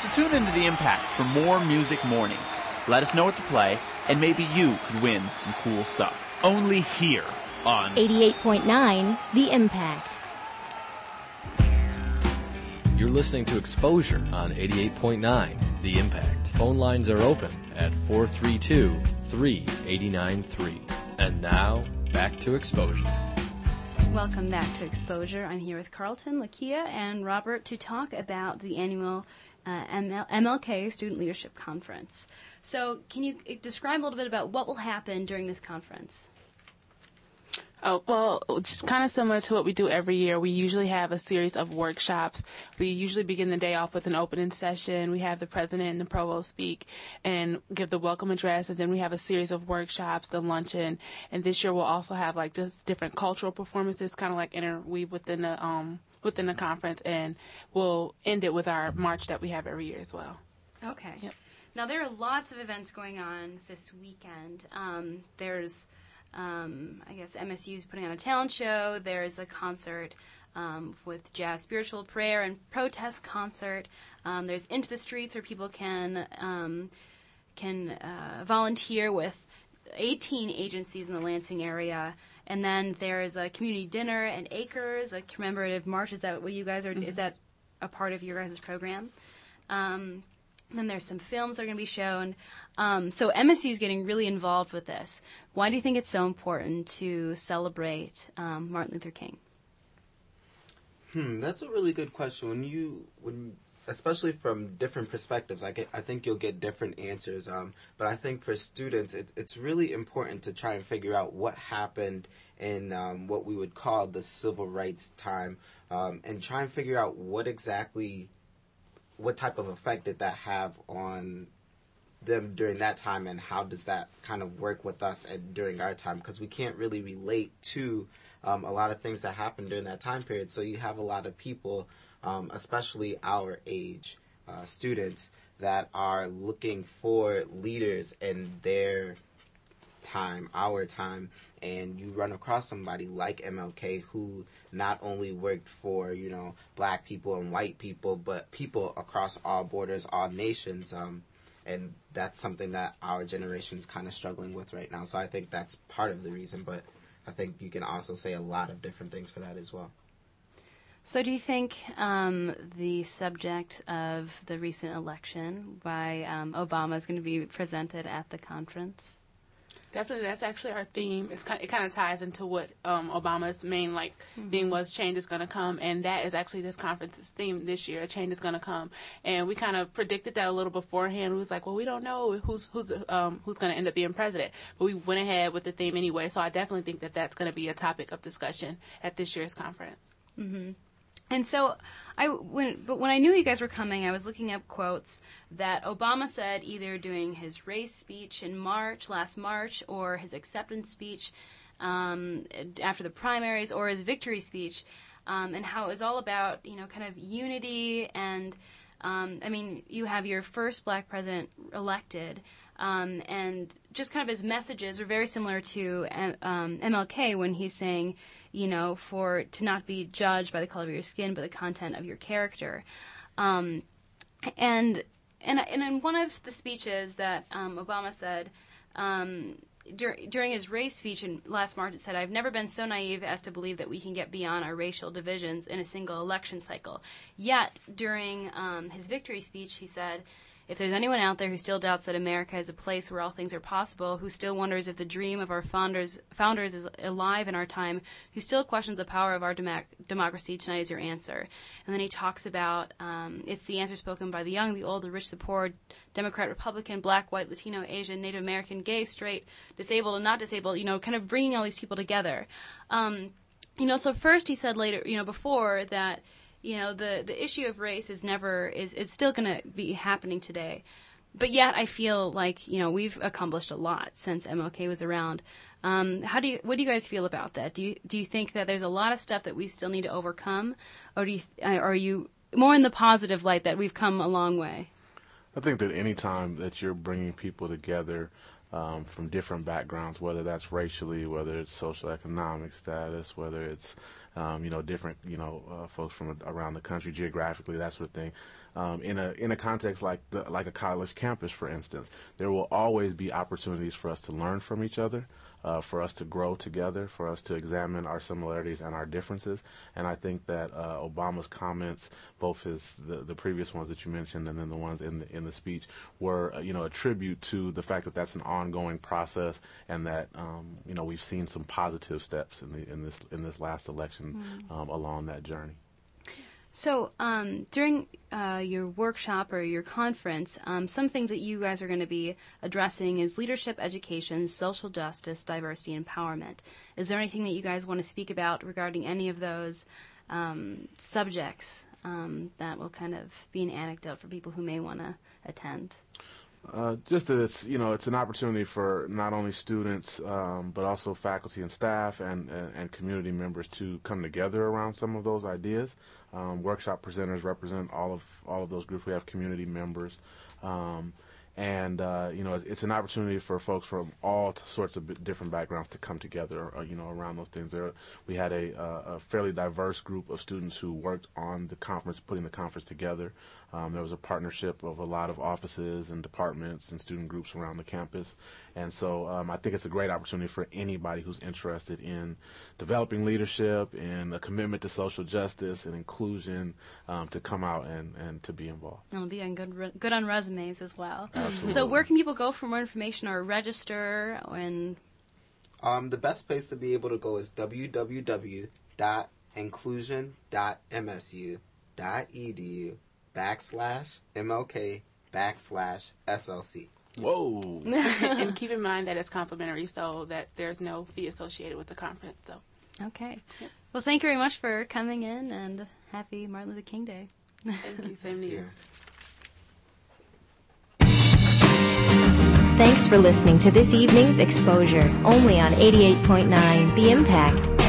So tune into The Impact for more music mornings, Let us know what to play, and maybe you could win some cool stuff. Only here on 88.9 The Impact. You're listening to Exposure on 88.9 The Impact. Phone lines are open at 432 3893. And now, back to Exposure. Welcome back to Exposure. I'm here with Carlton, Lakia, and Robert to talk about the annual uh, ML- MLK Student Leadership Conference. So, can you uh, describe a little bit about what will happen during this conference? Oh, well, just kind of similar to what we do every year. We usually have a series of workshops. We usually begin the day off with an opening session. We have the president and the provost speak and give the welcome address. And then we have a series of workshops, the luncheon. And this year we'll also have like just different cultural performances, kind of like interweave within the, um, within the conference. And we'll end it with our march that we have every year as well. Okay. Yep. Now, there are lots of events going on this weekend. Um, there's um, I guess MSU is putting on a talent show. There's a concert um, with jazz, spiritual prayer, and protest concert. Um, there's into the streets where people can um, can uh, volunteer with 18 agencies in the Lansing area. And then there's a community dinner and acres, a commemorative march. Is that what you guys are? Mm-hmm. Is that a part of your guys' program? Um, then there's some films that are going to be shown. Um, so MSU is getting really involved with this. Why do you think it's so important to celebrate um, Martin Luther King? Hmm, that's a really good question. When you when especially from different perspectives, I get I think you'll get different answers. Um, but I think for students, it, it's really important to try and figure out what happened in um, what we would call the civil rights time, um, and try and figure out what exactly what type of effect did that have on them during that time and how does that kind of work with us at, during our time because we can't really relate to um, a lot of things that happened during that time period so you have a lot of people um, especially our age uh, students that are looking for leaders in their time, our time, and you run across somebody like MLK who not only worked for you know black people and white people, but people across all borders, all nations. Um, and that's something that our generation is kind of struggling with right now. So I think that's part of the reason, but I think you can also say a lot of different things for that as well. So, do you think um, the subject of the recent election by um, Obama is going to be presented at the conference? Definitely, that's actually our theme. It's kind, it kind of ties into what um, Obama's main like mm-hmm. theme was: change is going to come, and that is actually this conference's theme this year. A change is going to come, and we kind of predicted that a little beforehand. We was like, well, we don't know who's who's um, who's going to end up being president, but we went ahead with the theme anyway. So I definitely think that that's going to be a topic of discussion at this year's conference. Mm-hmm. And so I when but when I knew you guys were coming, I was looking up quotes that Obama said either during his race speech in March, last March, or his acceptance speech um, after the primaries, or his victory speech, um, and how it was all about you know kind of unity and um, I mean you have your first black president elected. Um, and just kind of his messages are very similar to um, MLK when he's saying, you know, for to not be judged by the color of your skin, but the content of your character. Um, and and and in one of the speeches that um, Obama said. Um, dur- during his race speech in last March, it said, I've never been so naive as to believe that we can get beyond our racial divisions in a single election cycle. Yet, during um, his victory speech, he said, if there's anyone out there who still doubts that America is a place where all things are possible, who still wonders if the dream of our founders founders is alive in our time, who still questions the power of our dem- democracy, tonight is your answer. And then he talks about um, it's the answer spoken by the young, the old, the rich, the poor, Democrat, Republican, black, white, Latino, Asian, Native American, gay, straight, disabled, and not disabled. You know, kind of bringing all these people together. Um, you know, so first he said later, you know, before that you know the the issue of race is never is is still going to be happening today but yet I feel like you know we've accomplished a lot since MLK was around. Um, how do you what do you guys feel about that? Do you do you think that there's a lot of stuff that we still need to overcome, or do you uh, are you more in the positive light that we've come a long way? I think that any time that you're bringing people together, um, from different backgrounds, whether that's racially, whether it's social economic status, whether it's um, you know different you know uh, folks from around the country geographically, that sort of thing. Um, in a in a context like the, like a college campus, for instance, there will always be opportunities for us to learn from each other uh, for us to grow together, for us to examine our similarities and our differences. And I think that uh, Obama's comments, both his the, the previous ones that you mentioned and then the ones in the in the speech, were uh, you know a tribute to the fact that that's an ongoing process and that um, you know we've seen some positive steps in the in this in this last election mm. um, along that journey. So, um, during uh, your workshop or your conference, um, some things that you guys are going to be addressing is leadership education, social justice, diversity, empowerment. Is there anything that you guys want to speak about regarding any of those um, subjects um, that will kind of be an anecdote for people who may want to attend? Uh, just that it's you know it's an opportunity for not only students um, but also faculty and staff and, and, and community members to come together around some of those ideas. Um, workshop presenters represent all of all of those groups. We have community members. Um, and uh, you know it's, it's, an opportunity for folks from all sorts of different backgrounds to come together uh, you know around those things there we had a, uh, a, fairly diverse group of students who worked on the conference putting the conference together um, there was a partnership of a lot of offices and departments and student groups around the campus. And so um, I think it's a great opportunity for anybody who's interested in developing leadership and a commitment to social justice and inclusion um, to come out and, and to be involved. It'll be on good, good on resumes as well. Absolutely. So where can people go for more information or register and um, the best place to be able to go is www.inclusion.msu.edu backslash MLK backslash SLC. Whoa. and keep in mind that it's complimentary, so that there's no fee associated with the conference. So. Okay. Yep. Well, thank you very much for coming in, and happy Martin Luther King Day. Thank you. Same to you. Thanks for listening to this evening's exposure, only on 88.9 The Impact.